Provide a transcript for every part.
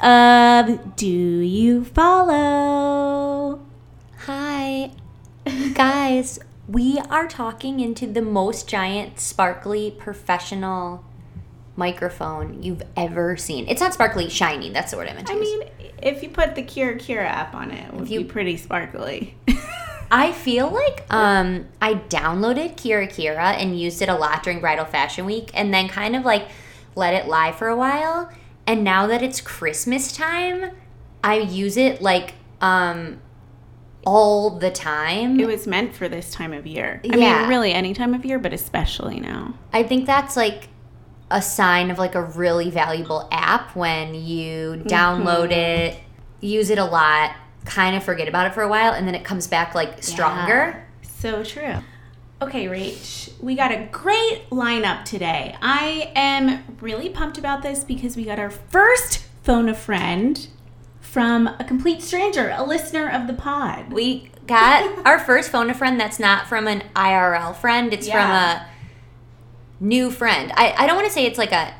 for episode six of Do You Follow? Hi, guys. We are talking into the most giant, sparkly, professional microphone you've ever seen. It's not sparkly, shiny. That's the word I meant. to I use. mean, if you put the Kira Kira app on it, it would you- be pretty sparkly. I feel like um I downloaded Kira Kira and used it a lot during Bridal Fashion Week and then kind of like let it lie for a while. And now that it's Christmas time, I use it like um all the time. it was meant for this time of year. I Yeah. mean, really any time of year, but especially now. I think that's like a sign of like a really valuable app when you download it, use it a lot, kind of forget about it for a while, and then it comes back like stronger. So true. Okay, Rach, we got a great lineup today. I am really pumped about this because we got our first phone a friend from a complete stranger, a listener of the pod. We got our first phone a friend that's not from an IRL friend, it's Yeah. from a new friend. I, I don't want to say it's like a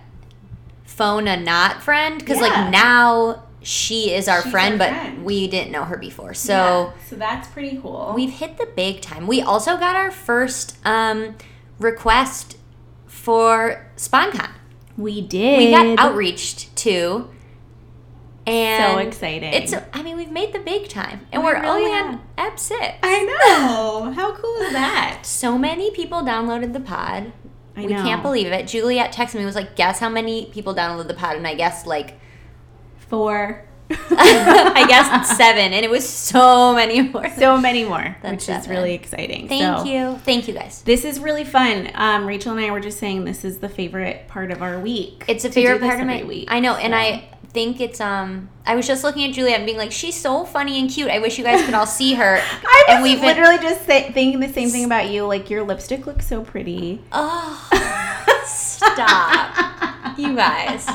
phone a not friend because Yeah. like now she is our She's friend, our but friend. we didn't know her before. So. Yeah, so that's pretty cool. We've hit the big time. We also got our first um, request for SponCon. we did. We got outreached to, and So exciting. It's. I mean, we've made the big time, and We we are really only have. on ep six. I know. How cool is that? So many people downloaded the pod. I we know. can't believe it. Juliet texted me was like, "Guess how many people downloaded the pod?" And I guess like, Four. I guessed seven, and it was so many more. so many more, Than which is really exciting. Thank So- you, thank you guys. This is really fun. Um, Rachel and I were just saying this is the favorite part of our week. It's a favorite part of my week. I know, and I think it's um. I was just looking at Juliet and being like, she's so funny and cute. I wish you guys could all see her. I and was we've been- literally just say, thinking the same thing about you. Like your lipstick looks so pretty. Oh, stop, you guys.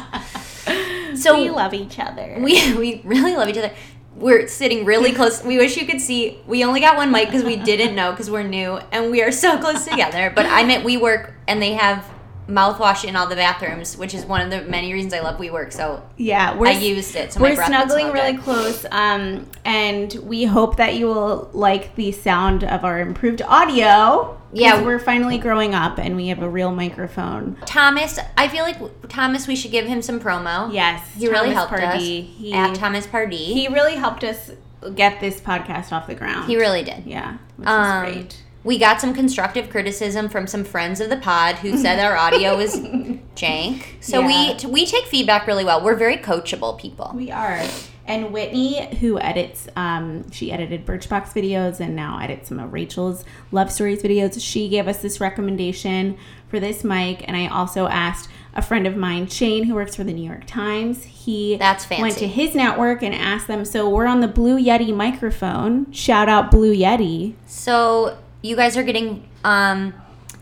So we love each other. we we really love each other. We're sitting really close. We wish you could see. We only got one mic because we didn't know because we're new, and we are so close together. But I meant we work, and they have mouthwash in all the bathrooms, which is one of the many reasons I love WeWork. So yeah, we're I used it. So we're snuggling really good. close, um, and we hope that you will like the sound of our improved audio. Yeah. we're finally growing up, and we have a real microphone. Thomas, I feel like Thomas, we should give him some promo. Yes, he really helped Pardee. us. He, at Thomas Pardee, he really helped us get this podcast off the ground. he really did. yeah, which Um, is great. We got some constructive criticism from some friends of the pod who said our audio was jank. So Yeah. we we take feedback really well. We're very coachable people. We are. And Whitney, who edits, um, she edited Birchbox videos and now edits some of Rachel's Love Stories videos. She gave us this recommendation for this mic. And I also asked a friend of mine, Shane, who works for the New York Times. He That's fancy. went to his network and asked them. So we're on the Blue Yeti microphone. Shout out Blue Yeti. So you guys are getting um,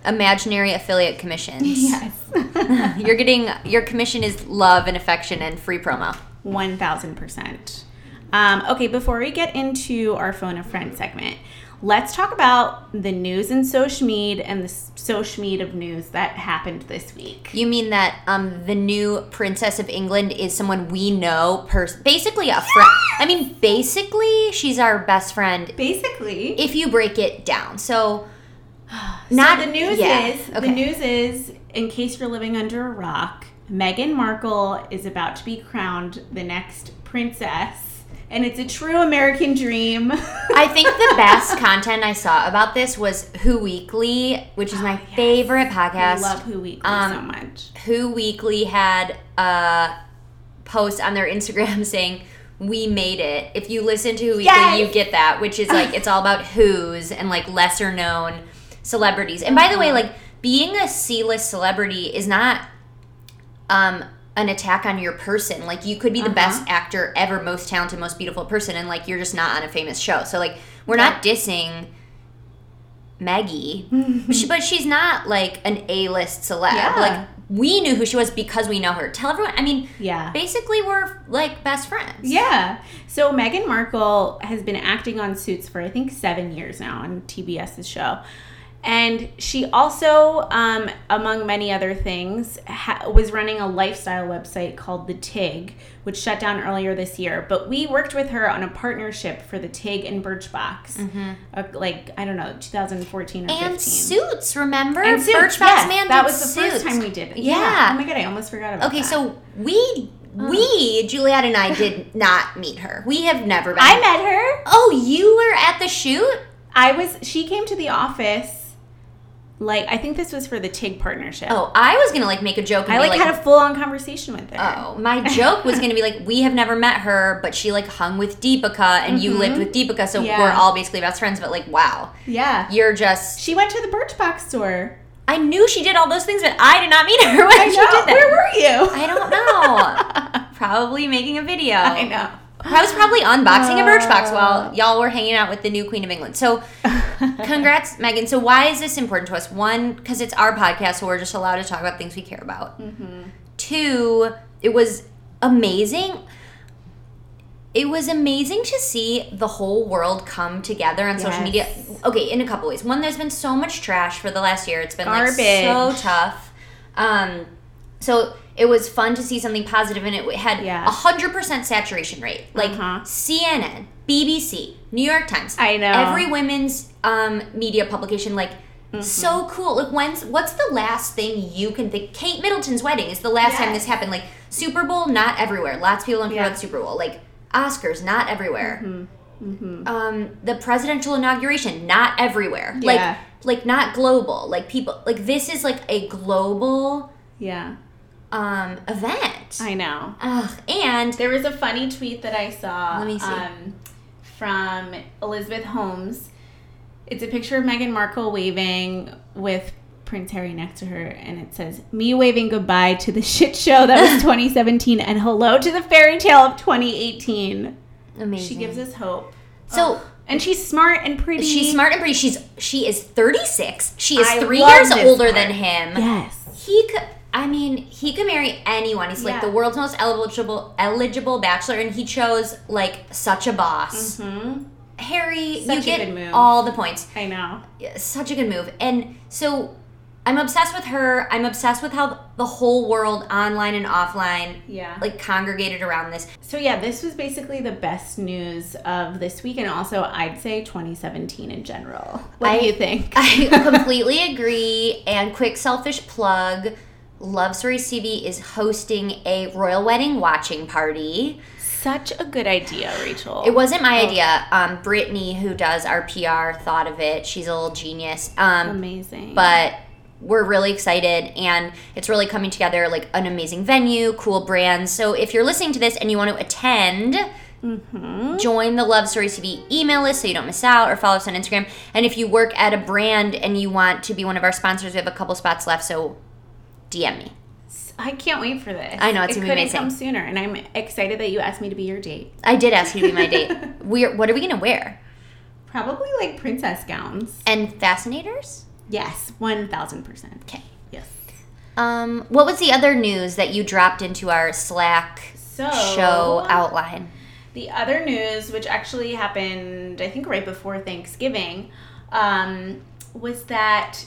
imaginary affiliate commissions. Yes. You're getting your commission is love and affection and free promo. 1000%. Um, okay, before we get into our phone a friend segment, let's talk about the news and social media and the social media of news that happened this week. You mean that um, the new princess of England is someone we know, pers- basically a friend. I mean, basically she's our best friend Basically, if you break it down. So not the news yeah, is the news is in case you're living under a rock, Meghan Markle is about to be crowned the next princess, and it's a true American dream. I think the best content I saw about this was Who Weekly, which is my yes. favorite I podcast. love Who Weekly so Um, much. Who Weekly had a post on their Instagram saying, "We made it." If you listen to Who Weekly, Yes! you get that, which is like it's all about who's and like lesser known celebrities. And by the way, Uh-huh. like being a C-list celebrity is not um an attack on your person. Like you could be the Uh-huh. best actor ever, most talented, most beautiful person, and like you're just not on a famous show. So like we're not dissing Maggie, she, but she's not like an A-list celeb. Yeah. Like we knew who she was because we know her. Tell everyone. I mean, Yeah. basically we're like best friends. Yeah. So Meghan Markle has been acting on Suits for I think seven years now on TBS's show. And she also, um, among many other things, ha- was running a lifestyle website called The TIG, which shut down earlier this year. But we worked with her on a partnership for The TIG and Birchbox, uh, like, I don't know, 2014 or Mm-hmm. And 15. suits, remember? And Suits, Birchbox yes, Man That was the first time we did it. Yeah. Oh my God, I almost forgot about that. Okay, that. so we we Juliet and I did not meet her. We have never been. I met her. Oh, you were at the shoot? I was, she came to the office. Like, I think this was for the TIG partnership. Oh, I was gonna like make a joke. And I be like, had a full on conversation with her. Oh, my joke was gonna be like, we have never met her, but she like hung with Deepika, and you lived with Deepika, so Mm-hmm. Yeah. we're all basically best friends. But like, wow, Yeah. you're just. She went to the Birchbox store. I knew she did all those things, but I did not meet her when I she know. did that. Where were you? I don't know. probably making a video. I know. I was probably unboxing a Birchbox Uh. while y'all were hanging out with the new Queen of England. So, congrats, Meghan. So, why is this important to us? One, because it's our podcast, so we're just allowed to talk about things we care about. Mm-hmm. Two, it was amazing. It was amazing to see the whole world come together on social media. Okay, in a couple ways. One, there's been so much trash for the last year. It's been like so tough. Um, so it was fun to see something positive, and it had a Yeah. hundred percent saturation rate. Like Uh-huh. CNN, BBC, New York Times. I know. every women's um, media publication. Like Mm-hmm. so cool. Like when's what's the last thing you can think? Kate Middleton's wedding is the last time this happened. Like Super Bowl, not everywhere. Lots of people don't care Yeah. about the Super Bowl. Like Oscars, not everywhere. Mm-hmm. Um, the presidential inauguration, not everywhere. Yeah. Like like not global. Like people like this is like a global Yeah. Um event. I know. Ugh, and There was a funny tweet that I saw Let me see. Um, from Elizabeth Holmes. It's a picture of Meghan Markle waving with Prince Harry next to her, and it says, Me waving goodbye to the shit show that was 2017 and hello to the fairy tale of 2018. amazing. She gives us hope. so and she's smart and pretty. she's smart and pretty. She's she is 36. She is I 3 years older part. than him. Yes. He could. I mean, he could marry anyone. He's like the world's most eligible eligible bachelor, and he chose like such a boss. hmm Harry, Such you get all the points. I know. Such a good move, and so I'm obsessed with her. I'm obsessed with how the whole world, online and offline, Yeah. like congregated around this. So yeah, this was basically the best news of this week, and also I'd say 2017 in general. What I- do you think? I completely agree. And quick selfish plug. Love Stories TV is hosting a royal wedding watching party. Such a good idea, Rachel. It wasn't my Oh. idea. Um, Brittany, who does our PR, thought of it. She's a little genius. Um, amazing. but we're really excited and it's really coming together like an amazing venue, cool brands. So if you're listening to this and you want to attend, Mhm. join the Love Stories TV email list so you don't miss out or follow us on Instagram. And if you work at a brand and you want to be one of our sponsors, we have a couple spots left, so DM me. I can't wait for this. I know, it's it gonna be amazing. come sooner, and I'm excited that you asked me to be your date. I did ask you to be my date. We're what are we gonna wear? Probably like princess gowns. And fascinators? Yes, one thousand percent. Okay. Yes. Um, what was the other news that you dropped into our Slack So show outline? The other news, which actually happened, I think, right before Thanksgiving, um, was that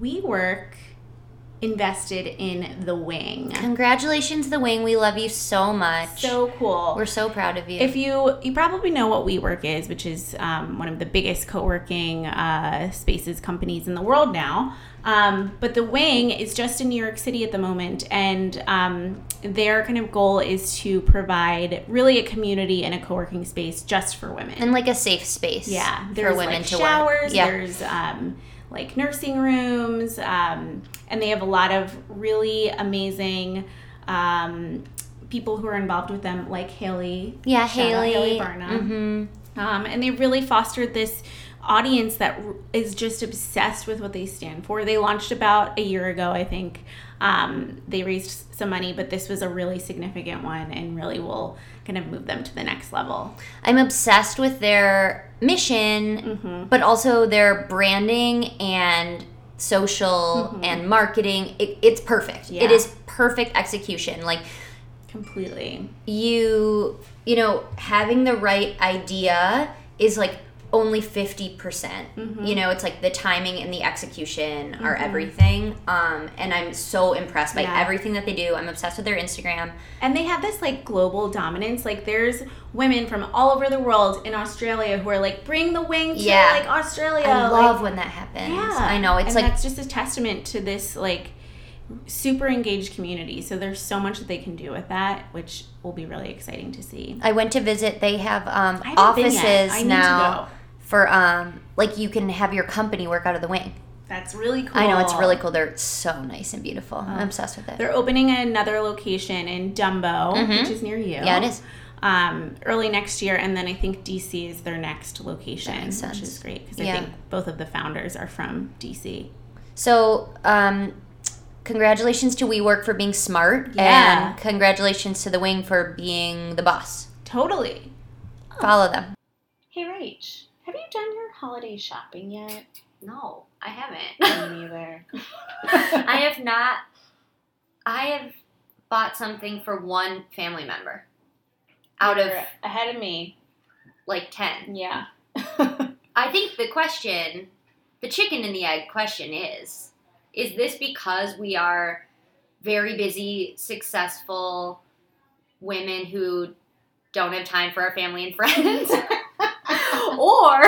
WeWork invested in the Wing. Congratulations, The Wing. We love you so much. So cool. We're so proud of you. if you you probably know what WeWork is, which is um, one of the biggest co-working uh, spaces companies in the world now. Um, but the Wing is just in New York City at the moment, and um, their kind of goal is to provide really a community and a co-working space just for women. and like a safe space Yeah, for there's women like to showers. work. Yeah. There's um, like nursing rooms, um, and they have a lot of really amazing um, people who are involved with them, like Haley. Yeah, Haley. Haley Barnum. hmm Um, and they really fostered this audience that is just obsessed with what they stand for. They launched about a year ago, I think. Um, they raised some money, but this was a really significant one and really will kind of move them to the next level. I'm obsessed with their mission, Mm-hmm. but also their branding and social and marketing. It, it's perfect. Mm-hmm. Yeah. It is perfect execution. Like Completely. you, you know, having the right idea is like only 50%. percent Mhm. You know, it's like the timing and the execution are Mhm. everything. Um, and I'm so impressed by Yeah. everything that they do. I'm obsessed with their Instagram. And they have this like global dominance. Like there's women from all over the world in Australia who are like, bring the wing to Yeah. like Australia. I like, love when that happens. Yeah, I know. It's and like that's just a testament to this like super engaged community. So there's so much that they can do with that, which will be really exciting to see. I went to visit. They have um, offices yet. I need to now go. For um, like you can have your company work out of the wing. That's really cool. I know it's really cool. They're so nice and beautiful. Oh. I'm obsessed with it. They're opening another location in Dumbo, Mhm. which is near you. Yeah, it is. Um, early next year, and then I think DC is their next location, which is great because Yeah. I think both of the founders are from DC. So, um, congratulations to WeWork for being smart, Yeah. and congratulations to the Wing for being the boss. Totally. Follow them. Hey, Rach, have you done your holiday shopping yet? No, I haven't. Me neither. I have not. I have bought something for one family member out of You're ahead of me. like ten. Yeah. I think the question, the chicken and the egg question is is this because we are very busy, successful women who don't have time for our family and friends? or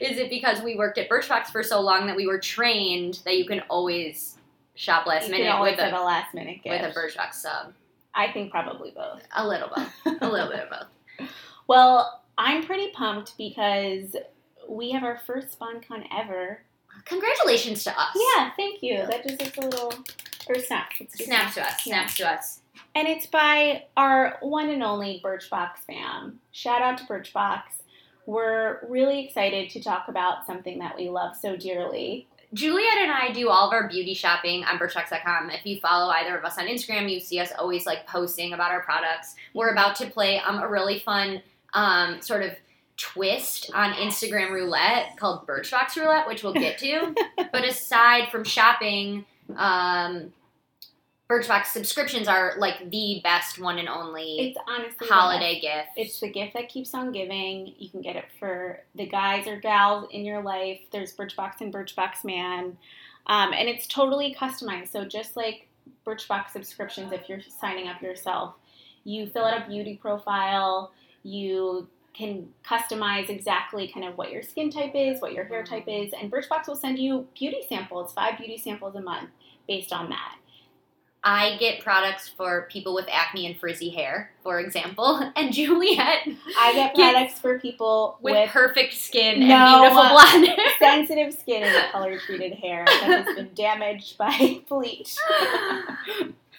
is it because we worked at Birchbox for so long that we were trained that you can always shop last You minute with a, a last minute gift. with a Birchbox sub? I think probably both. A little both. A little bit of both. Well, I'm pretty pumped because we have our first SponCon ever. Congratulations to us. Yeah, thank you. That just is a little or snap. Do to us. Yeah. Snaps to us. And it's by our one and only Birchbox fam. Shout out to Birchbox. We're really excited to talk about something that we love so dearly. Juliet and I do all of our beauty shopping on Birchbox.com. If you follow either of us on Instagram, you see us always like posting about our products. We're about to play um, a really fun um, sort of twist on Instagram roulette called Birchbox Roulette, which we'll get to. but aside from shopping, um, Birchbox subscriptions are like the best one and only It's honestly holiday gift. It's the gift that keeps on giving. You can get it for the guys or gals in your life. There's Birchbox and Birchbox Man. Um, and it's totally customized. So just like Birchbox subscriptions, if you're signing up yourself, you fill out a beauty profile. You can customize exactly kind of what your skin type is, what your hair type is, and Birchbox will send you beauty samples, five beauty samples a month based on that. I get products for people with acne and frizzy hair, for example, and Juliet I get products for people with, with perfect skin No, and beautiful uh, blonde hair. sensitive skin and color treated hair that has been damaged by bleach.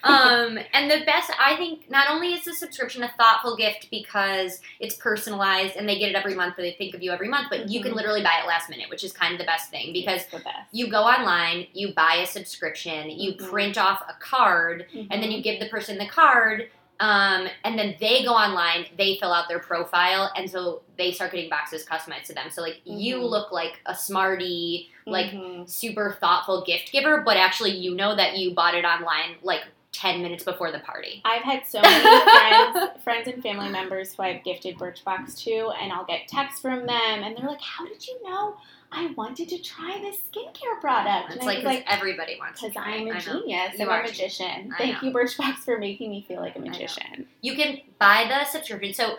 Um, and the best, I think, not only is the subscription a thoughtful gift because it's personalized and they get it every month, or they think of you every month, but you can Mhm. literally buy it last minute, which is kind of the best thing because best. you go online, you buy a subscription, you Mhm. print off a card, and then you give the person the card. Um, and then they go online, they fill out their profile, and so they start getting boxes customized to them. So like you Mhm. look like a smarty, like Mhm. super thoughtful gift giver, but actually you know that you bought it online like ten minutes before the party. I've had so many friends, friends and family members who I've gifted Birchbox to, and I'll get texts from them, and they're like, "How did you know I wanted to try this skincare product?" It's like, like, everybody wants to "Because I'm a genius. I'm a magician. Thank you, Birchbox, for making me feel like a magician." You can buy the subscription. So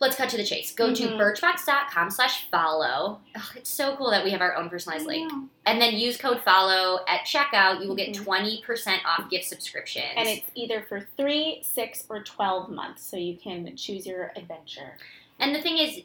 let's cut to the chase. Go to Mhm. birchbox.com slash follow. It's so cool that we have our own personalized link. And then use code follow at checkout. You will get Mhm. 20% off gift subscriptions. And it's either for three, six, or twelve months, so you can choose your adventure. And the thing is,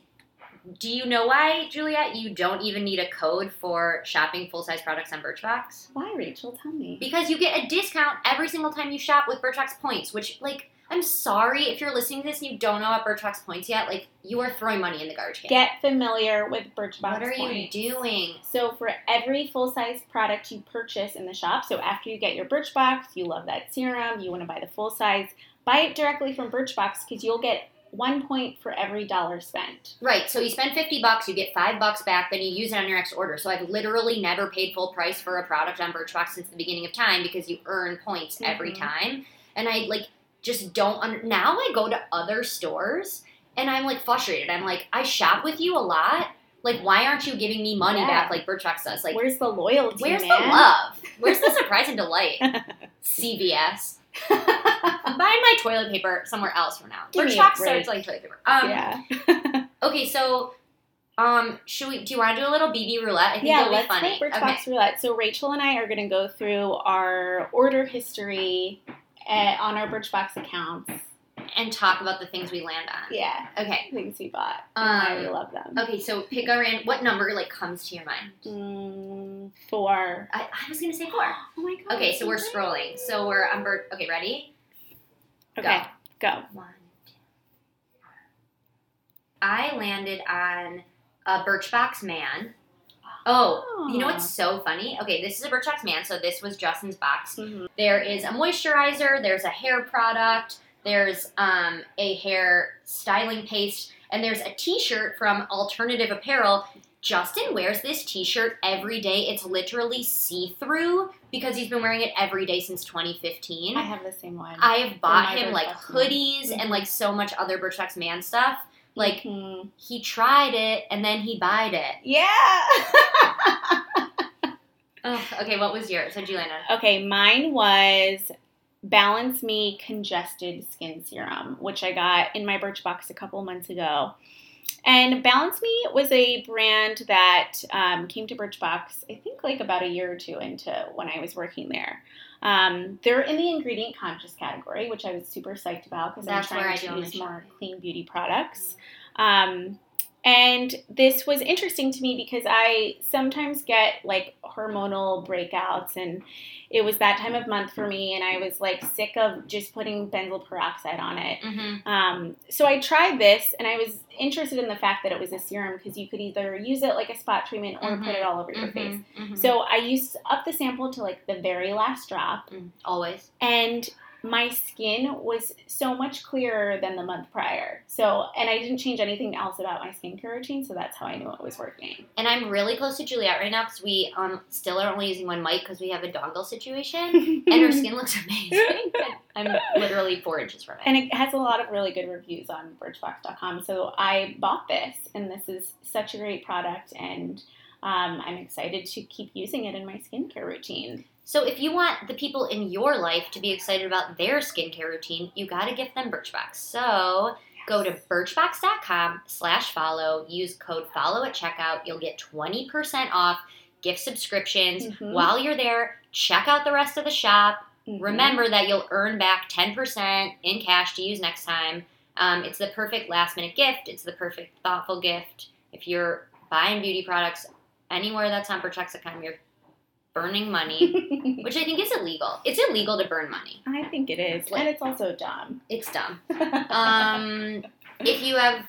do you know why, Juliet, you don't even need a code for shopping full size products on Birchbox? Why, Rachel? Tell me. Because you get a discount every single time you shop with Birchbox points, which, like, I'm sorry if you're listening to this and you don't know about Birchbox points yet. Like, you are throwing money in the garbage can. Get familiar with Birchbox what are points. you doing? So for every full size product you purchase in the shop, so after you get your Birchbox, you love that serum, you want to buy the full size, buy it directly from Birchbox because you'll get one point for every dollar spent. Right, so you spend 50 bucks, you get 5 bucks back, then you use it on your next order. So I've literally never paid full price for a product on Birchbox since the beginning of time because you earn points every Mhm. time. And I like just don't under now I go to other stores and I'm like frustrated. I'm like I shop with you a lot, Like, why aren't you giving me money Yeah. back like Birchbox does? Like, Where's the loyalty? where's the love? Where's the surprise and delight? CVS. I'm my toilet paper somewhere else from now. Give Birchbox starts like toilet paper. Um, yeah. Okay, so um, should we? Do you want to do a little BB roulette? I think yeah, it'll let's be funny. play okay. Birchbox Roulette. So Rachel and I are going to go through our order history uh on our Birchbox accounts. and talk about the things we land on. Yeah, Okay. things we bought and why Um, we love them. Okay, so pick a ran. What number like comes to your mind? Mm, four. I, I was gonna say four. Oh my god. Okay, so we're scrolling. So we're on bird. Okay, ready? Okay, go. One. two. I landed on a Birchbox Man. Oh, you know what's so funny? Okay, this is a Birchbox Man, so this was Justin's box. Mhm. There is a moisturizer, there's a hair product, there's um, a hair styling paste, and there's a t-shirt from Alternative Apparel. Justin wears this t-shirt every day. It's literally see-through because he's been wearing it every day since 2015. I have the same one. I have bought him like Man. hoodies and like so much other Birchbox Man stuff. Like Mhm. he tried it and then he buyed it. yeah. Okay, what was yours? You land on? Okay, mine was Balance Me Congested Skin Serum, which I got in my Birchbox a couple months ago. And Balance Me was a brand that um, came to Birchbox, I think, like about a year or two into when I was working there. Um, they're in the ingredient conscious category, which I was super psyched about because I'm trying I to do all my use more clean beauty products. Um, and this was interesting to me because I sometimes get like hormonal breakouts, and it was that time of month for me, and I was like sick of just putting benzoyl peroxide on it. Mm-hmm. Um, so I tried this, and I was interested in the fact that it was a serum because you could either use it like a spot treatment or Mhm. put it all over your Mm-hmm. face. So I used up the sample to like the very last drop, Mm, always. and my skin was so much clearer than the month prior. So, and I didn't change anything else about my skincare routine, so that's how I knew it was working. And I'm really close to Juliet right now because we um still are only using one mic because we have a dongle situation, and her skin looks amazing. I'm literally four inches from it. And it has a lot of really good reviews on Birchbox.com. So I bought this, and this is such a great product, and um, I'm excited to keep using it in my skincare routine. So if you want the people in your life to be excited about their skincare routine, you got to gift them Birchbox. So go to birchbox.com slash follow. Use code follow at checkout. You'll get 20% off gift subscriptions. Mhm. While you're there, check out the rest of the shop. Mhm. Remember that you'll earn back 10% in cash to use next time. Um, it's the perfect last minute gift. It's the perfect thoughtful gift. If you're buying beauty products anywhere that's on Birchbox.com, you're burning money, which I think is illegal. It's illegal to burn money. I think it is, and it's also dumb. It's dumb. Um, if you have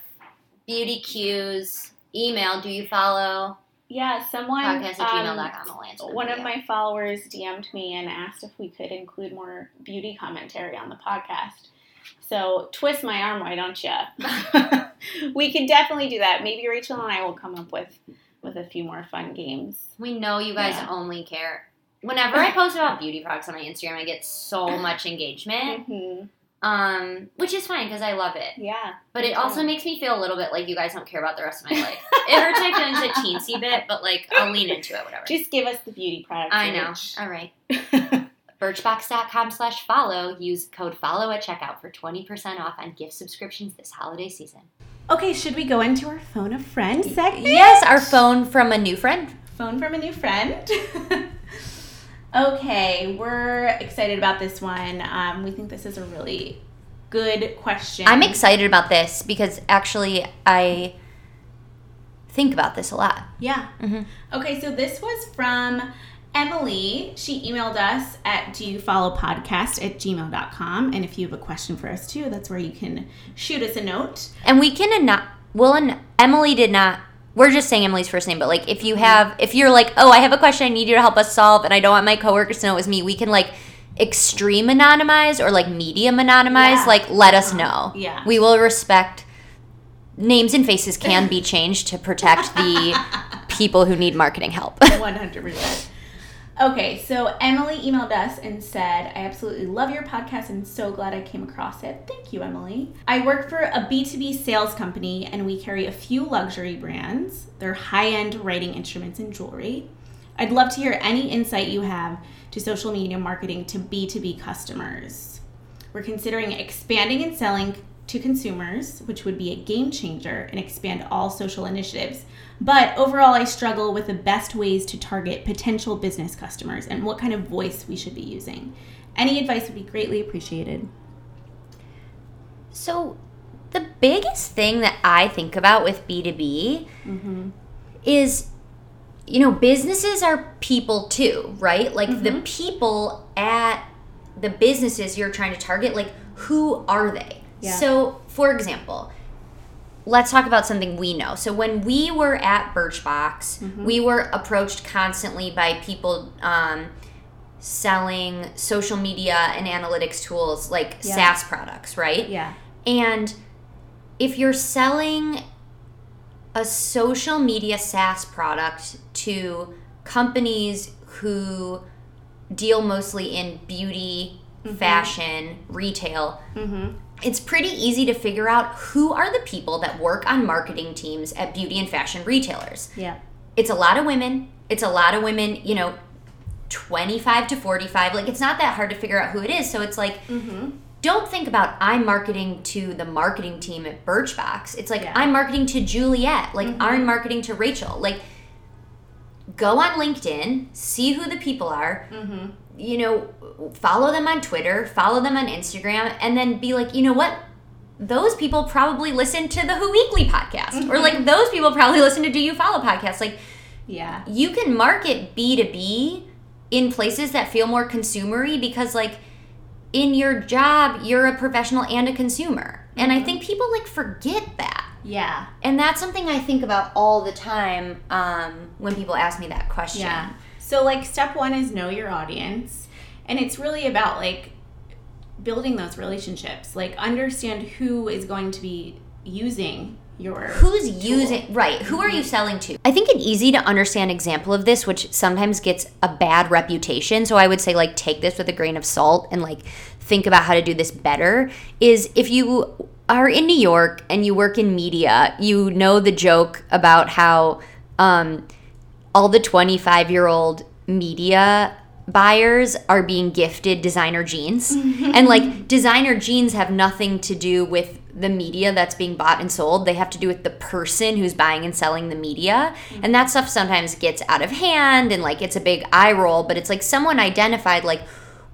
beauty cues, email, do you follow yeah, someone podcast at um, gmail.com? I'll answer One of my followers DM'd me and asked if we could include more beauty commentary on the podcast. So twist my arm, why don't you? we can definitely do that. Maybe Rachel and I will come up with with a few more fun games. We know you guys Yeah. only care. Whenever I post about beauty products on my Instagram, I get so much engagement, hmm um, which is fine because I love it. Yeah, But it also makes me feel a little bit like you guys don't care about the rest of my life. It hurts my feelings a teensy bit, but like I'll lean into it, whatever. just give us the beauty products. I know. All right. Birchbox.com slash follow. Use code follow at checkout for 20% off on gift subscriptions this holiday season. Okay, should we go into our phone a friend segment? Yes, our phone from a new friend. phone from a new friend. okay, we're excited about this one. Um, we think this is a really good question. I'm excited about this because actually I think about this a lot. Yeah. Mhm. Okay, so this was from Emily. She emailed us at do you follow podcast at gmail.com. And if you have a question for us too, that's where you can shoot us a note. And we can not well and Emily did not we're just saying Emily's first name, but like if you have if you're like, oh I have a question I need you to help us solve and I don't want my coworkers to know it was me, we can like extreme anonymize or like medium anonymize, Yeah. like let us Uh-huh. know. Yeah. We will respect names and faces can be changed to protect the people who need marketing help. 100%. Okay, so Emily emailed us and said, I absolutely love your podcast and so glad I came across it. Thank you, Emily. I work for a B2B sales company and we carry a few luxury brands. They're high end writing instruments and jewelry. I'd love to hear any insight you have to social media marketing to B2B customers. We're considering expanding and selling to consumers, which would be a game changer and expand all social initiatives. But overall, I struggle with the best ways to target potential business customers and what kind of voice we should be using. Any advice would be greatly appreciated. So, the biggest thing that I think about with B2B mm-hmm. is, you know, businesses are people too, right? Like the mm-hmm. people at the businesses you're trying to target, like, who are they? Yeah. So, for example, let's talk about something we know. So when we were at Birchbox, mm-hmm. we were approached constantly by people um, selling social media and analytics tools like Yeah. SaaS products, right? Yeah. And if you're selling a social media SaaS product to companies who deal mostly in beauty, mm-hmm. fashion, retail, mm-hmm. It's pretty easy to figure out who are the people that work on marketing teams at beauty and fashion retailers. Yeah. It's a lot of women. It's a lot of women, you know, 25 to 45. Like, it's not that hard to figure out who it is. So it's like, mm-hmm. don't think about I'm marketing to the marketing team at Birchbox. It's like Yeah. I'm marketing to Juliet. Like mm-hmm. I'm marketing to Rachel. Like go on LinkedIn, see who the people are. Mm-hmm. You know, follow them on Twitter, follow them on Instagram, and then be like, you know what? Those people probably listen to the Who Weekly podcast, or like those people probably listen to Do You Follow podcast. Like Yeah. you can market B2B in places that feel more consumery because like in your job you're a professional and a consumer. And I think people like forget that. Yeah. And that's something I think about all the time um, when people ask me that question. Yeah. So like step 1 is know your audience and it's really about like building those relationships. Like understand who is going to be using your Who's tool. using right? Who are you selling to? I think an easy to understand example of this, which sometimes gets a bad reputation, so I would say like take this with a grain of salt and like think about how to do this better. Is if you are in New York and you work in media, you know the joke about how um, all the 25 year old media buyers are being gifted designer jeans. and like designer jeans have nothing to do with the media that's being bought and sold. They have to do with the person who's buying and selling the media. Mm-hmm. And that stuff sometimes gets out of hand and like it's a big eye roll, but it's like someone identified like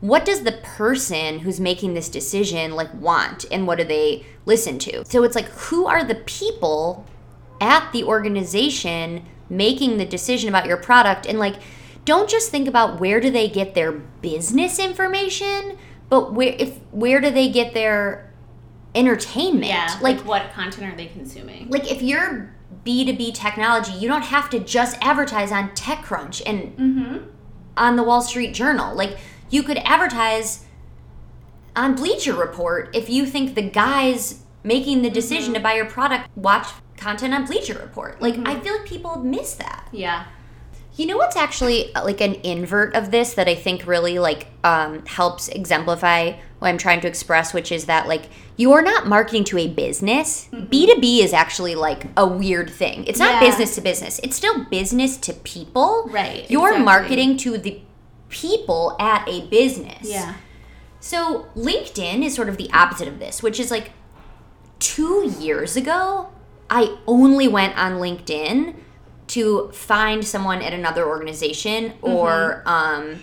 what does the person who's making this decision like want and what do they listen to? So it's like who are the people at the organization making the decision about your product and like don't just think about where do they get their business information but where if where do they get their entertainment Yeah. like Like, what content are they consuming? like if you're b2b technology you don't have to just advertise on techcrunch and Mm-hmm. on the wall street journal like you could advertise on bleacher report if you think the guys making the decision to buy your product watch content on bleacher report like i feel like people miss that Yeah. you know what's actually uh, like an invert of this that I think really like um, helps exemplify what I'm trying to express, which is that like you're not marketing to a business. B2B is actually like a weird thing. It's not Yeah. business to business. It's still business to people. Right, You're exactly. marketing to the people at a business. Yeah. So LinkedIn is sort of the opposite of this, which is like two years ago, I only went on LinkedIn to find someone at another organization mm-hmm. or um,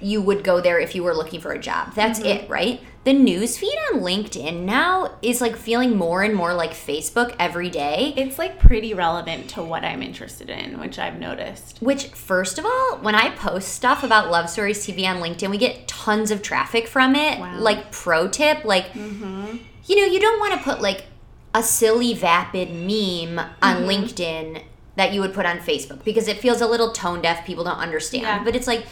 you would go there if you were looking for a job. That's mm-hmm. it, right? The news feed on LinkedIn now is like feeling more and more like Facebook every day. It's like pretty relevant to what I'm interested in, which I've noticed. Which, first of all, when I post stuff about Love Stories TV on LinkedIn, we get tons of traffic from it. Wow. Like, pro tip, like, mm-hmm. you know, you don't want to put like a silly, vapid meme on LinkedIn that you would put on Facebook because it feels a little tone deaf. People don't understand. Yeah. But it's like,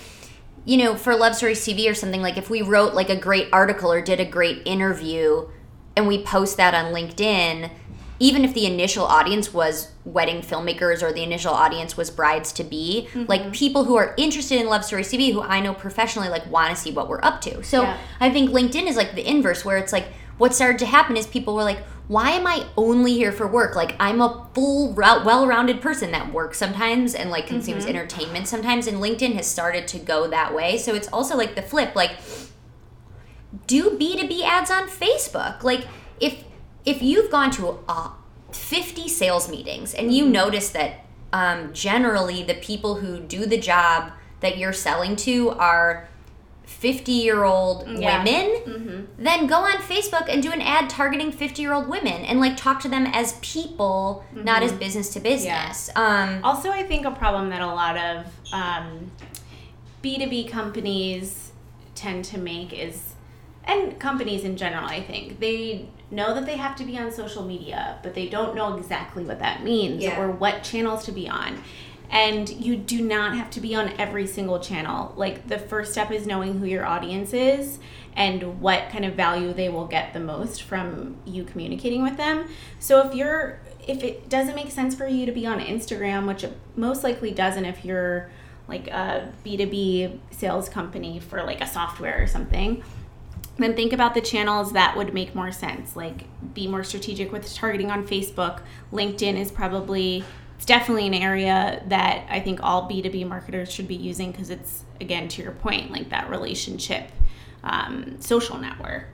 you know, for Love Story TV or something, like if we wrote like a great article or did a great interview and we post that on LinkedIn, even if the initial audience was wedding filmmakers or the initial audience was brides to be, Mm-hmm. like people who are interested in Love Story TV, who I know professionally, like want to see what we're up to. So Yeah. I think LinkedIn is like the inverse, where it's like what started to happen is people were like, why am I only here for work? Like I'm a full, well-rounded person that works sometimes and like consumes Mm-hmm. entertainment sometimes, and LinkedIn has started to go that way. So it's also like the flip, like do B2B ads on Facebook. Like if if you've gone to uh, 50 sales meetings and you notice that um, generally the people who do the job that you're selling to are 50 year old Yeah. women, then go on Facebook and do an ad targeting 50 year old women and like talk to them as people, not as business to business. Um, Also, I think a problem that a lot of um, B2B companies tend to make is, and companies in general, I think, they know that they have to be on social media, but they don't know exactly what that means Yeah. or what channels to be on. And you do not have to be on every single channel. Like, the first step is knowing who your audience is and what kind of value they will get the most from you communicating with them. So, if you're if it doesn't make sense for you to be on Instagram, which it most likely doesn't if you're like a B2B sales company for like a software or something, then think about the channels that would make more sense. Like be more strategic with targeting on Facebook. LinkedIn is probably it's definitely an area that I think all B2B marketers should be using because it's again to your point, like that relationship um, social network.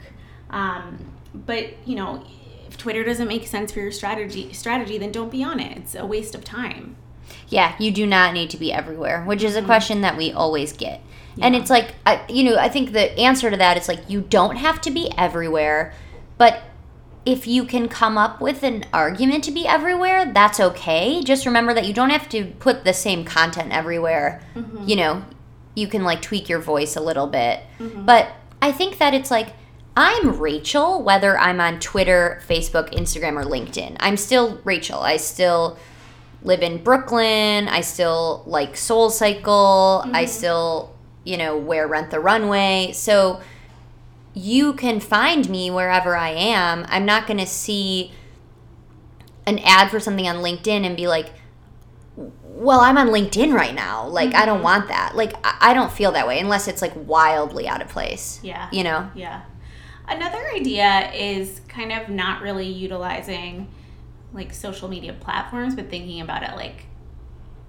Um, but you know, if Twitter doesn't make sense for your strategy strategy, then don't be on it. It's a waste of time. Yeah, you do not need to be everywhere, which is a question that we always get. And it's like, I, you know, I think the answer to that is like, you don't have to be everywhere, but if you can come up with an argument to be everywhere, that's okay. Just remember that you don't have to put the same content everywhere. Mm-hmm. You know, you can like tweak your voice a little bit. Mm-hmm. But I think that it's like, I'm Rachel, whether I'm on Twitter, Facebook, Instagram, or LinkedIn. I'm still Rachel. I still live in Brooklyn. I still like SoulCycle. I mm-hmm. still, you know, wear Rent the Runway. So you can find me wherever I am. I'm not going to see an ad for something on LinkedIn and be like, well, I'm on LinkedIn right now. Like, I don't mm-hmm. want that. Like, I, I don't feel that way unless it's like wildly out of place. Yeah. You know? Yeah. Another idea is kind of not really utilizing like social media platforms, but thinking about it like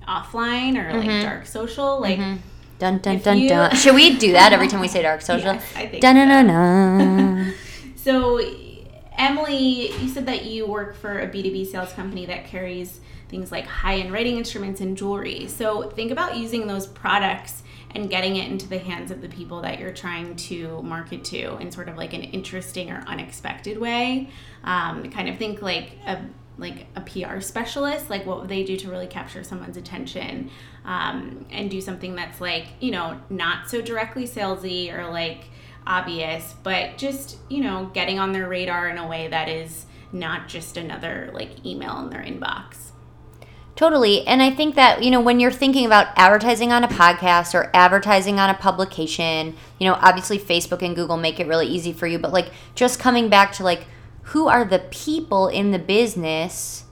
offline or like mm-hmm. dark social. Like, mm-hmm. Dun dun If dun you- dun. Should we do that every time we say dark social? Yes, I think dun dun so. dun dun. so Emily, you said that you work for a B2B sales company that carries things like high end writing instruments and jewelry. So think about using those products and getting it into the hands of the people that you're trying to market to in sort of like an interesting or unexpected way. Um, kind of think like a like a PR specialist, like what would they do to really capture someone's attention um, and do something that's like, you know, not so directly salesy or like obvious, but just, you know, getting on their radar in a way that is not just another like email in their inbox. Totally. And I think that, you know, when you're thinking about advertising on a podcast or advertising on a publication, you know, obviously Facebook and Google make it really easy for you, but like just coming back to like who are the people in the business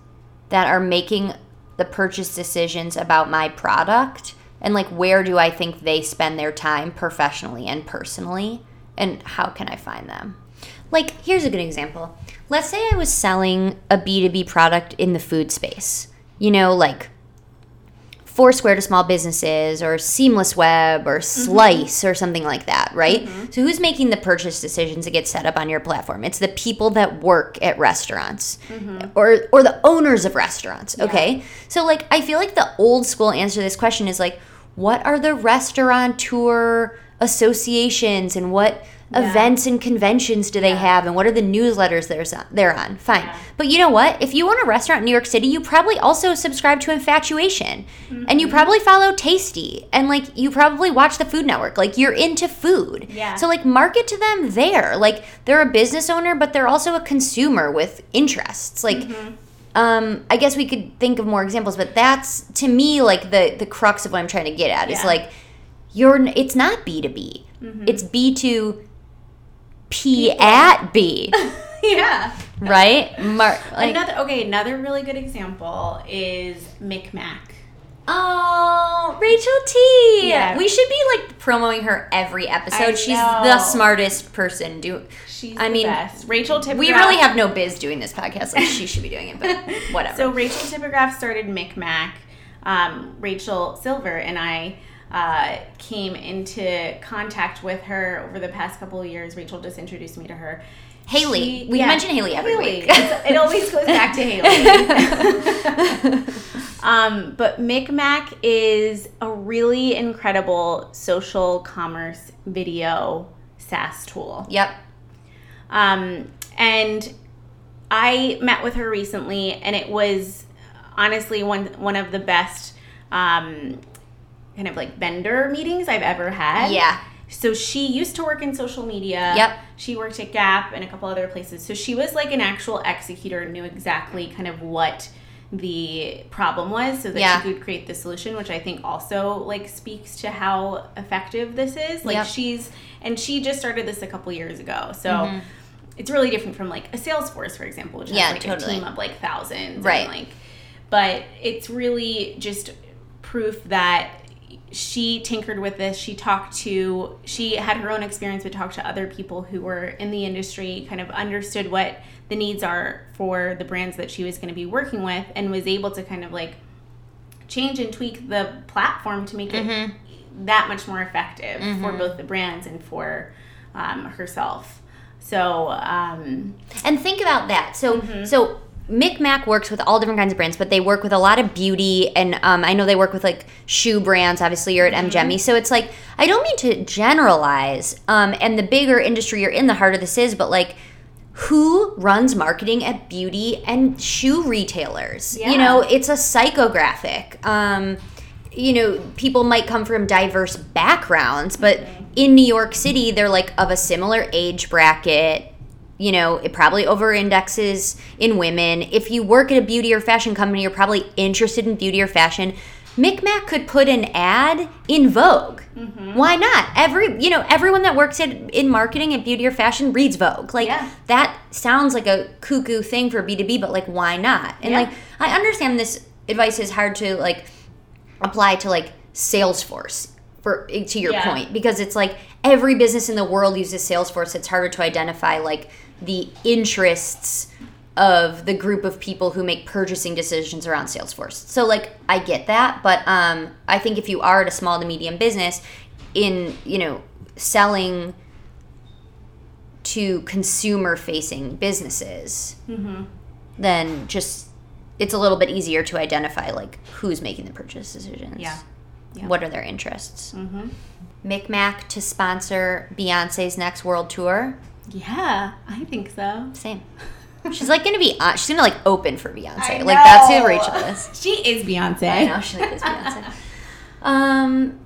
that are making the purchase decisions about my product and like where do I think they spend their time professionally and personally and how can I find them? Like, here's a good example. Let's say I was selling a B2B product in the food space. You know, like Foursquare to small businesses or Seamless Web or mm-hmm. Slice or something like that, right? Mm-hmm. So who's making the purchase decisions that get set up on your platform? It's the people that work at restaurants mm-hmm. or or the owners of restaurants, okay? So like I feel like the old school answer to this question is like what are the restaurateur associations and what events and conventions do they Yeah. have and what are the newsletters they're on fine Yeah. but you know what if you own a restaurant in new york city you probably also subscribe to infatuation and Mm-hmm. you probably follow tasty and like you probably watch the food network like you're into food Yeah. so like market to them there like they're a business owner but they're also a consumer with interests like Mm-hmm. um, I guess we could think of more examples, but that's to me like the the crux of what I'm trying to get at is like you're it's not B two B, Mm-hmm. it's B two P at B. yeah. right? Mark. like, another okay, another really good example is MikMak. oh, Rachel T. Yeah. We should be like promoting her every episode. She's the smartest person. Do She's I the mean, best. Rachel Tipograph. we really have no biz doing this podcast. Like she should be doing it, but whatever. So Rachel Tipograph started MikMak. Um, Rachel Silver and I uh, came into contact with her over the past couple of years. Rachel just introduced me to her. Haley. She- we yeah, mention Haley every week. It always goes back to Haley. um, but MikMak is a really incredible social commerce video SaaS tool. yep. Um, and I met with her recently, and it was honestly one one of the best um, kind of like vendor meetings I've ever had. Yeah. So she used to work in social media. Yep. She worked at Gap and a couple other places. So she was like an actual executor, and knew exactly kind of what the problem was so that Yeah. she could create the solution, which I think also like speaks to how effective this is. Like Yep. she's and she just started this a couple years ago. So it's really different from like a Salesforce, for example, which has Mm-hmm. Like totally. a team of like thousands. Right. And, like but it's really just proof that she tinkered with this. She talked to, she had her own experience, but talked to other people who were in the industry, kind of understood what the needs are for the brands that she was going to be working with, and was able to kind of like change and tweak the platform to make it Mm-hmm. that much more effective for both the brands and for um, herself. So, um, And think about that. So Mm-hmm. so MikMak works with all different kinds of brands, but they work with a lot of beauty, and um, I know they work with like shoe brands. Obviously, you're at Mm-hmm. So it's like I don't mean to generalize. Um, and the bigger industry you're in, the harder this is. But like, who runs marketing at beauty and shoe retailers? Yeah. You know, it's a psychographic. Um, you know, people might come from diverse backgrounds, but in New York City, they're like of a similar age bracket. You know, it probably over indexes in women. If you work at a beauty or fashion company, you're probably interested in beauty or fashion. MikMak could put an ad in Vogue. Mm-hmm. Why not? Every you know, everyone that works at, in marketing at beauty or fashion reads Vogue. Like Yeah. that sounds like a cuckoo thing for B2B, but like why not? And Yeah. like I understand this advice is hard to like apply to like Salesforce for to your Yeah. point because it's like every business in the world uses Salesforce. It's harder to identify like the interests of the group of people who make purchasing decisions around Salesforce. So like I get that, but um I think if you are at a small to medium business in, you know, selling to consumer facing businesses, then just it's a little bit easier to identify like who's making the purchase decisions. Yeah. Yeah. What are their interests? Mm-hmm. MikMak to sponsor Beyonce's next world tour. Yeah, I think so. Same. She's like gonna be on. She's gonna like open for Beyonce. Like that's who. Rachel is. She is Beyonce. I know she like is Beyonce. Um,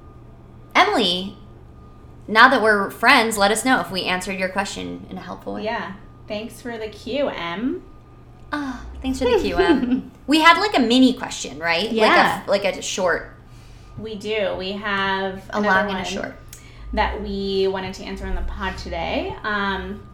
Emily, now that we're friends, let us know if we answered your question in a helpful way. Yeah. Thanks for the QM. Oh, thanks for the QM. we had like a mini question, right? Yeah. Like a, like a short, We do. We have a long and a short. That we wanted to answer on the pod today. Um,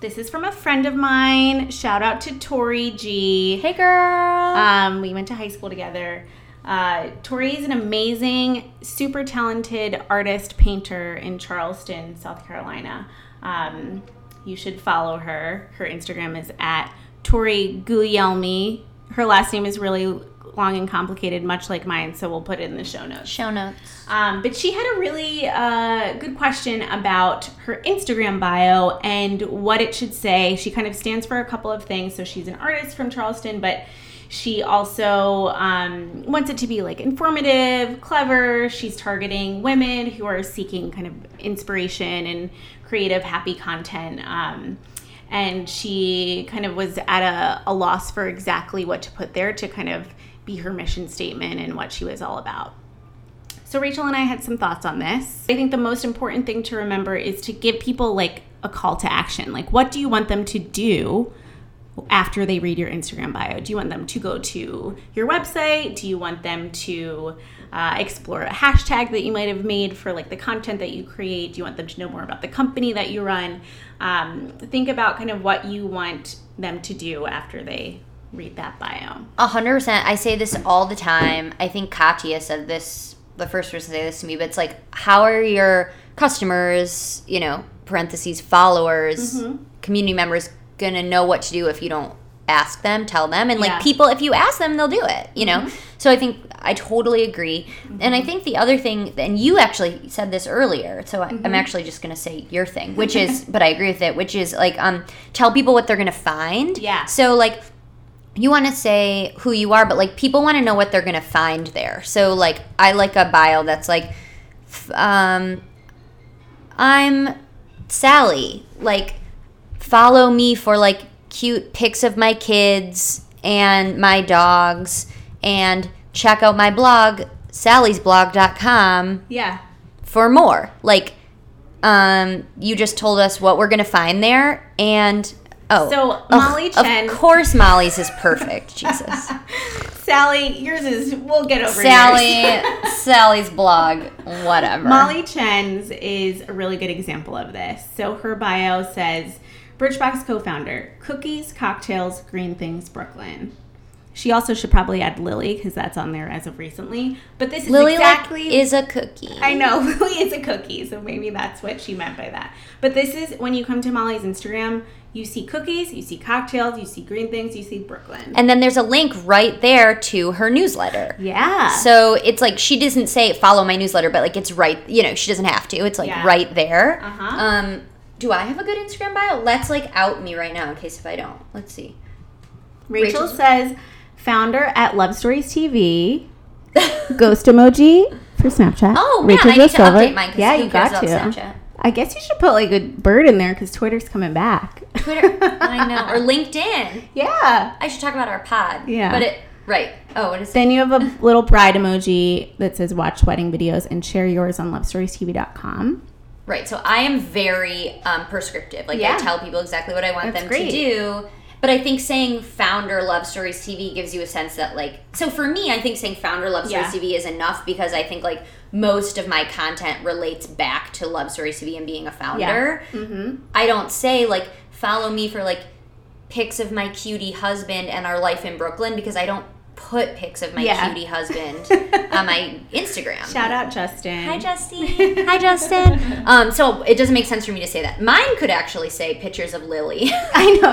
this is from a friend of mine. Shout out to Tori G. Hey, girl. Um, we went to high school together. Uh, Tori is an amazing, super talented artist painter in Charleston, South Carolina. Um, you should follow her. Her Instagram is at Tori Guglielmi. Her last name is really long and complicated, much like mine, so we'll put it in the show notes. Show notes. Um, but she had a really uh, good question about her Instagram bio and what it should say. She kind of stands for a couple of things. So she's an artist from Charleston, but she also um, wants it to be like informative, clever. She's targeting women who are seeking kind of inspiration and creative, happy content. Um, and she kind of was at a, a loss for exactly what to put there to kind of be her mission statement and what she was all about. So Rachel and I had some thoughts on this. I think the most important thing to remember is to give people like a call to action. Like what do you want them to do after they read your Instagram bio? Do you want them to go to your website? Do you want them to uh, explore a hashtag that you might have made for like the content that you create? Do you want them to know more about the company that you run? Um, think about kind of what you want them to do after they read that bio. A hundred percent. I say this all the time. I think Katya said this the first person to say this to me, but it's like, how are your customers, you know, parentheses, followers, Mm-hmm. community members gonna know what to do if you don't ask them, tell them? And like Yeah. Mm-hmm. people, if you ask them, they'll do it, you know? So I think I totally agree. And I Mm-hmm. think the other thing, and you actually said this earlier, so Mm-hmm. I'm actually just gonna say your thing, which is, but I agree with it, which is like, um, tell people what they're gonna find. Yeah. So like, you want to say who you are, but like people want to know what they're gonna find there. So like I like a bio that's like, um, I'm Sally. Like follow me for like cute pics of my kids and my dogs, and check out my blog sallysblog.com Yeah. for more. Like, um, you just told us what we're gonna find there, and oh, So, of- Molly Chen- Of course, Molly's is perfect. Jesus, Sally, yours is, we'll get over Sally. Sally's blog, whatever. Molly Chen's is a really good example of this. So her bio says Birchbox co founder, cookies, cocktails, green things, Brooklyn. She also should probably add Lily because that's on there as of recently. But this is Lily exactly. like, is a cookie. I know Lily is a cookie, so maybe that's what she meant by that. But this is when you come to Molly's Instagram, you see cookies, you see cocktails, you see green things, you see Brooklyn. And then there's a link right there to her newsletter. yeah. So it's like she doesn't say follow my newsletter, but like it's right. You know, she doesn't have to. It's like Yeah. right there. Uh-huh. Um, do I have a good Instagram bio? Let's like out me right now in case if I don't. Let's see. Rachel Rachel- says founder at Love Stories TV. Ghost emoji for Snapchat. Oh man, Rachel I need to update mine. Yeah, you got to. Snapchat? I guess you should put like a bird in there because Twitter's coming back. Twitter, I know, or LinkedIn. yeah. I should talk about our pod. Yeah. but it right. Oh, what is it? Then you have a little bride emoji that says watch wedding videos and share yours on lovestoriestv.com. Right. So I am very um, prescriptive. Like Yeah. I tell people exactly what I want That's them great. to do. But I think saying founder Love Stories TV gives you a sense that like so for me I think saying founder Love Stories Yeah. TV is enough because I think like most of my content relates back to Love Stories TV and being a founder. Mm-hmm. I don't say like follow me for like pics of my cutie husband and our life in Brooklyn because I don't put pics of my Yeah. cutie husband on my Instagram. Shout out Justin. Hi, Justin. Hi, Justin. Um, so it doesn't make sense for me to say that. Mine could actually say pictures of Lily. I know.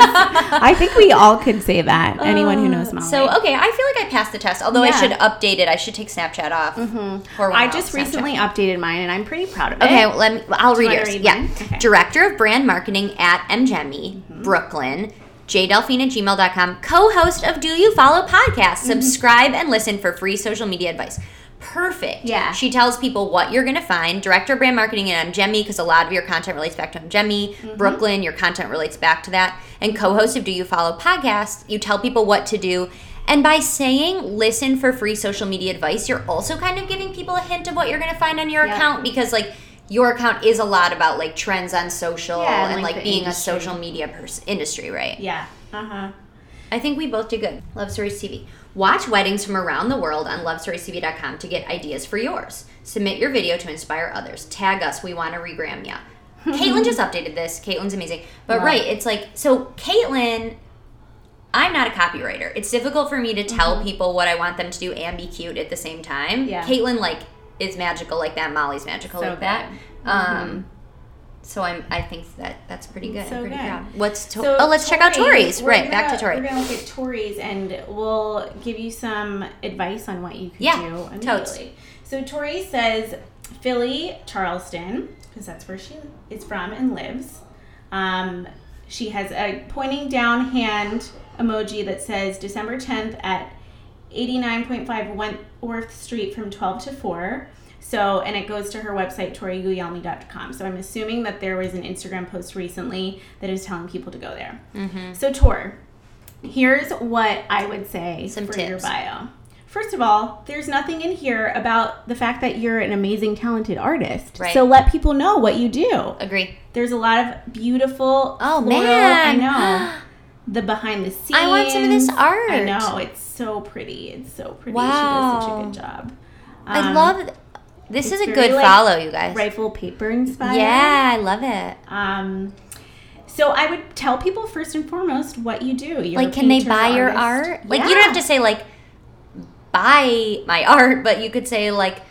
I think we all could say that. Anyone who knows Molly. So okay, I feel like I passed the test. Although I should update it. I should take Snapchat off. Mm-hmm. I just Snapchat. recently updated mine and I'm pretty proud of it. Okay, well, let me. I'll read yours. read yeah. Okay. director of brand marketing at MGEMI, Mm-hmm. Brooklyn. Jdelphine at gmail.com, co-host of Do You Follow podcast. Mm-hmm. Subscribe and listen for free social media advice. Perfect. Yeah. She tells people what you're going to find. Director of brand marketing and MGEMI because a lot of your content relates back to Jemmy Mm-hmm. Brooklyn, your content relates back to that. And co-host of Do You Follow podcast. You tell people what to do. And by saying listen for free social media advice, you're also kind of giving people a hint of what you're going to find on your Yeah. account because like your account is a lot about like trends on social Yeah, and and, like, like, being industry. a social media person industry, right? Yeah. Uh huh. I think we both do good. Love Stories TV. Watch weddings from around the world on lovestoriestv.com to get ideas for yours. Submit your video to inspire others. Tag us. We want to regram ya. Caitlin just updated this. Caitlin's amazing. But Wow. right, it's like so Caitlin I'm not a copywriter. It's difficult for me to tell people what I want them to do and be cute at the same time. Mm-hmm. Yeah. Caitlin like is magical like that. Molly's magical So like that. Mm-hmm. Um so I'm I think that that's pretty good. So pretty good. proud. What's to- So Oh, let's check out Tori's. Right, back to gonna- Tori. We're gonna look at Tori's, and we'll give you some advice on what you can Yeah, do totes. immediately. So Tori says Philly, Charleston, because that's where she is from and lives. Um, she has a pointing down hand emoji that says December 10th at 89.5 Wentworth Street from 12 to 4. So, and it goes to her website, toriguglielmi.com. So I'm assuming that there was an Instagram post recently that is telling people to go there. Mm-hmm. So, Tor, here's what I would say Some for your bio. First of all, there's nothing in here about the fact that you're an amazing, talented artist. Right. So let people know what you do. Agree. There's a lot of beautiful. Oh floral- man. I know. the behind the scenes. I want some of this art. I know it's so pretty. It's so pretty. Wow. She does such a good job. I Um, love. This is a good like, follow, you guys. rifle paper inspired. Yeah, I love it. Um, so I would tell people first and foremost what you do. You're like, can they buy your art? Like, you don't have to say like buy my art, but you could say like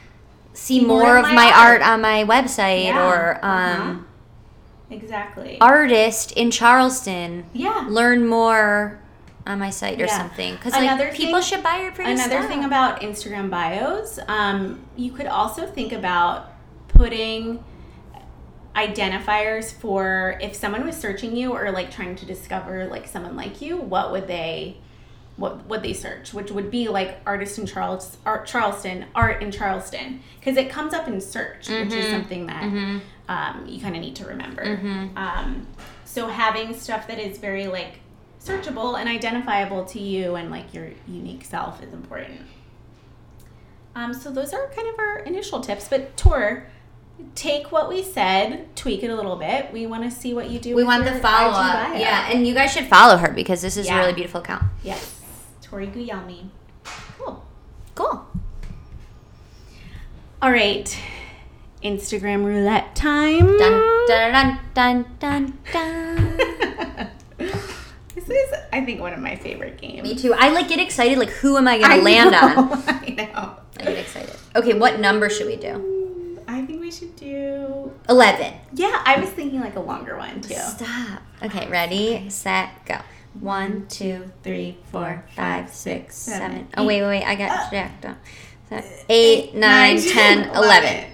see more, of my, art. on my website Yeah, or uh-huh. um, exactly. artist in Charleston. yeah. Learn more on my site or Yeah. something because like people thing- should buy your pretty Another stuff. thing about Instagram bios, um, you could also think about putting identifiers for if someone was searching you or like trying to discover like someone like you, what would they what would they search? Which would be like artist in Charles art Charleston, art in Charleston, because it comes up in search, which is something that um, you kind of need to remember. Um, so having stuff that is very like searchable and identifiable to you and like your unique self is important. Um, so those are kind of our initial tips, but Tor, take what we said, tweak it a little bit. We want to see what you do. we with want the follow up. Yeah, and you guys should follow her because this is Yeah. a really beautiful account. Yes, Tori Guglielmi. Cool. Cool. All right, Instagram roulette time. Dun dun dun dun dun dun. I think, one of my favorite games. Me too. I like get excited. Like, who am I gonna I land on? I know. I get excited. Okay, what number should we do? I think we should do. Eleven. Yeah, I was thinking like a longer one too. Stop. Okay, ready, set, go. One, two, three, four, five, six, seven. Oh wait, wait, wait! I got uh. jacked up. Seven, uh, Eight, nine, ten, eleven.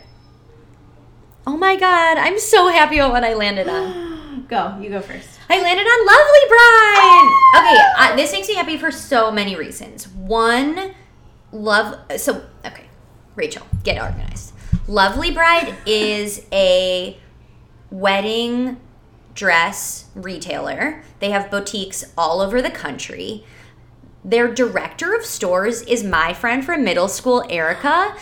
Oh my god! I'm so happy about what I landed on. Go, you go first. I landed on Lovely Bride. Okay, uh, this makes me happy for so many reasons. One, love. So okay, Rachel, get organized. Lovely Bride is a wedding dress retailer. They have boutiques all over the country. Their director of stores is my friend from middle school, Erica.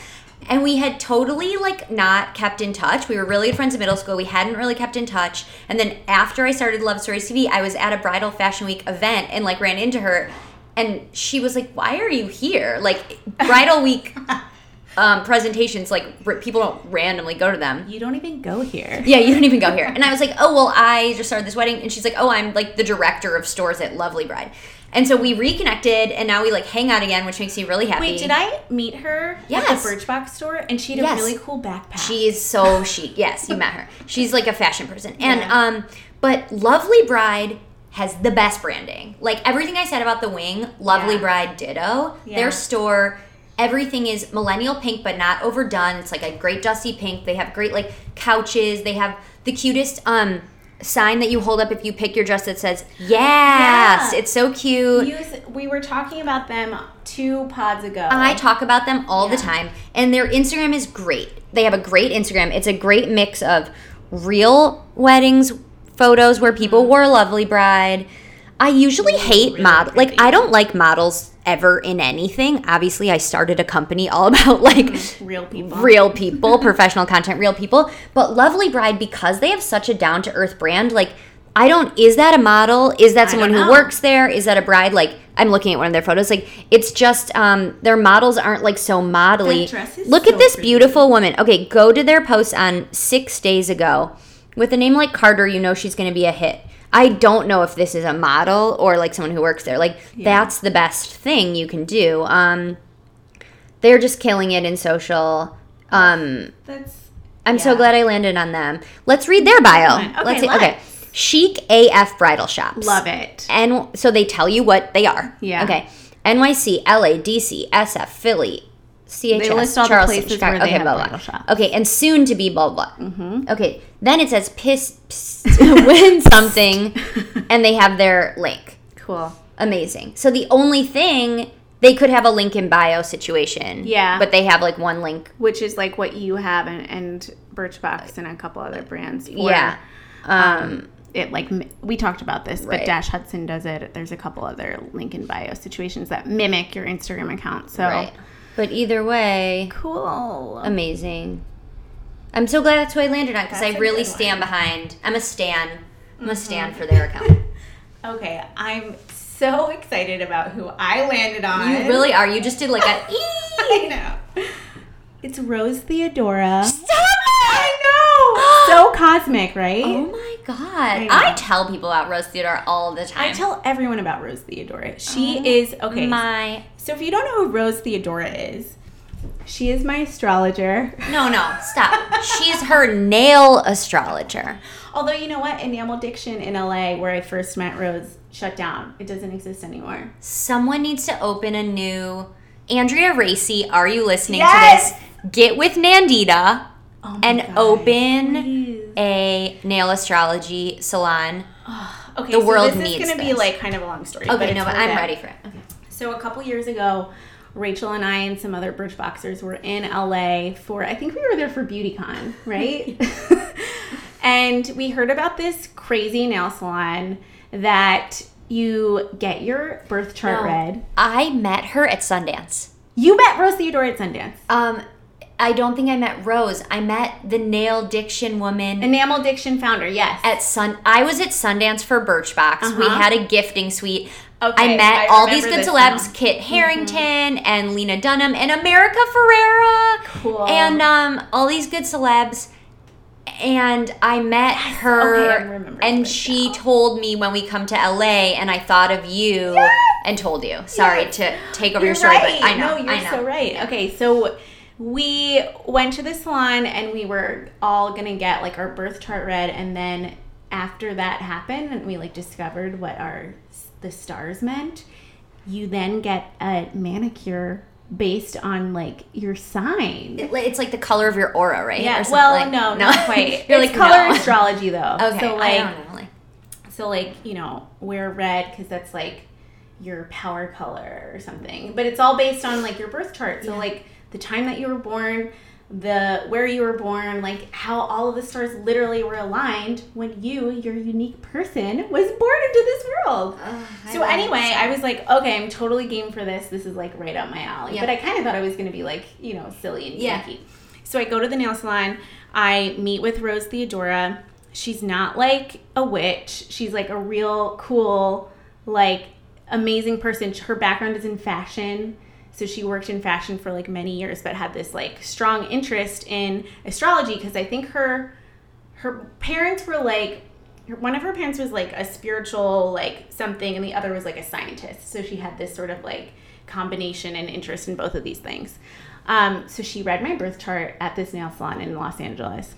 And we had totally like not kept in touch. We were really good friends in middle school. We hadn't really kept in touch. And then after I started Love Stories TV, I was at a bridal fashion week event and like ran into her and she was like, "Why are you here?" Like bridal week um, presentations, like r- people don't randomly go to them. You don't even go here. Yeah, you don't even go here. And I was like, oh, well, I just started this wedding. And she's like, oh, I'm like the director of stores at Lovely Bride. And so we reconnected and now we like hang out again, which makes me really happy. Wait, did I meet her Yes. at the Birchbox store? And she had Yes. a really cool backpack. She is so chic. Yes, you met her. She's like a fashion person. And Yeah. um, but Lovely Bride has the best branding. Like everything I said about the wing, Lovely Yeah. Bride ditto. Yeah. Their store, everything is millennial pink but not overdone. It's like a great dusty pink. They have great like couches. They have the cutest um sign that you hold up if you pick your dress that says yes. Yeah. It's so cute. We were talking about them two pods ago. I talk about them all the time, and their Instagram is great. They have a great Instagram. It's a great mix of real weddings photos where people mm-hmm. wore lovely bride. I usually hate really model like. I don't like models ever in anything. Obviously, I started a company all about like real people. real people, professional content, real people. But Lovely Bride, because they have such a down to earth brand, like I don't. Is that a model? Is that someone who works there? Is that a bride? Like I'm looking at one of their photos. Like it's just um their models aren't like so modelly. That dress is Look so at this pretty. beautiful woman. Okay, go to their post on six days ago. With a name like Carter, you know she's going to be a hit. I don't know if this is a model or like someone who works there. Like Yeah. that's the best thing you can do. Um, they're just killing it in social. Um, That's I'm so glad I landed on them. Let's read their bio. Okay, let's see. let's. Okay, chic AF bridal shops. love it. And so they tell you what they are. Yeah. Okay. NYC, LA, DC, SF, Philly, CHS, They list all the Charleston, places Chicago. where they okay, have blah, blah. bridal shops. Okay, and soon to be blah blah. Mm-hmm. Okay, then it says piss, psst, win something, and they have their link. Cool. Amazing. So the only thing they could have a link in bio situation. Yeah. But they have like one link. Which is like what you have and, and Birchbox and a couple other brands. For, yeah. Um, it like we talked about this, Right. but Dash Hudson does it. There's a couple other link in bio situations that mimic your Instagram account. So Right. But either way, cool. amazing. I'm so glad that's who I landed on because I really stand one. behind. I'm a stan. I'm a stan mm-hmm. for their account. Okay, I'm so excited about who I landed on. You really are. You just did like a ee. I know. It's Rose Theodora. Stop it! I know. so cosmic, right? Oh my god! know. I, tell people about Rose Theodora all the time. I tell everyone about Rose Theodora. She Oh is okay. my so if you don't know who Rose Theodora is, she is my astrologer. no no stop. She's her nail astrologer. Although you know what, Enamel Diction in LA, where I first met Rose, shut down. It doesn't exist anymore. Someone needs to open a new. Andrea Racy, are you listening Yes! to this? Get with Nandita Oh and God, open please. a nail astrology salon. Okay, the so world this needs is going to be like kind of a long story. Okay, it's no, but I'm ready for it. Okay. So a couple years ago, Rachel and I and some other Birchboxers were in LA for I think we were there for BeautyCon, right? and we heard about this crazy nail salon that you get your birth chart No. read. I met her at Sundance. You met Rose Theodore at Sundance. Um, I don't think I met Rose. I met the nail diction woman Enamel Diction founder, yes. at Sun. I was at Sundance for Birchbox. We Uh-huh. had a gifting suite. Okay, I met I all these good celebs: now. Mm-hmm. Kit Harington and Lena Dunham and America Ferrera, Cool. and um, all these good celebs. And I met her, okay, and she now. told me when we come to LA, and I thought of you Yes! and told you. Sorry Yes. to take over You're your story, right. but I know, No, you're I know. so right. Okay, so we went to the salon and we were all gonna get like our birth chart read, and then after that happened, and we like discovered what our the stars meant. You then get a manicure based on like your sign. It- It's like the color of your aura, right? Yeah. Well, like- no, not quite. You're it's like color no. astrology though. Okay, So I like don't know. Like, so like you know wear red because that's like your power color or something but it's all based on like your birth chart so Yeah. like the time that you were born the where you were born like how all of the stars literally were aligned when you your unique person was born into this world. So anyway i was like okay i'm totally game for this. This is like right up my alley. Yeah. but i kind of thought i was going to be like you know silly and Yeah. so i go to the nail salon. I meet with rose theodora. She's not like a witch. She's like a real cool like amazing person. Her background is in fashion so she worked in fashion for like many years but had this like strong interest in astrology because i think her her parents were like one of her parents was like a spiritual like something and the other was like a scientist. So she had this sort of like combination and interest in both of these things. Um, so she read my birth chart at this nail salon in los angeles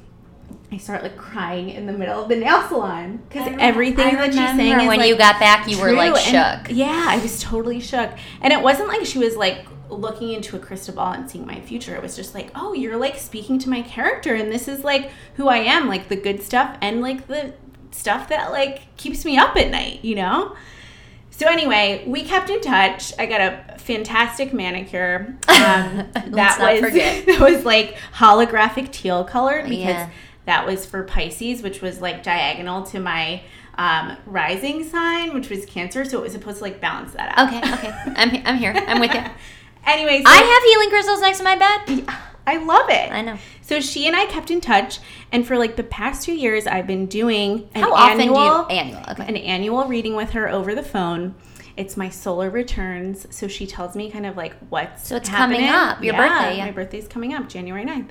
i start like crying in the middle of the nail salon because everything that she's saying is when like, you got back, you were like True, and- shook. yeah, I was totally shook. And it wasn't like she was like looking into a crystal ball and seeing my future. It was just like, oh, you're like speaking to my character, and this is like who I am, like the good stuff and like the stuff that like keeps me up at night, you know? So anyway, we kept in touch. I got a fantastic manicure. Um, that was forget. that was like holographic teal colored because Yeah. That was for Pisces, which was like diagonal to my um, rising sign, which was Cancer. So it was supposed to like balance that out. Okay, okay. I'm, I'm here. I'm with you. Anyways, so I have healing crystals next to my bed. I love it. I know. So she and I kept in touch, and for like the past two years, I've been doing an How often annual, do you annual? Okay. an annual reading with her over the phone. It's my solar returns, so she tells me kind of like what's So it's coming up, your birthday, yeah. My birthday's coming up, January 9th.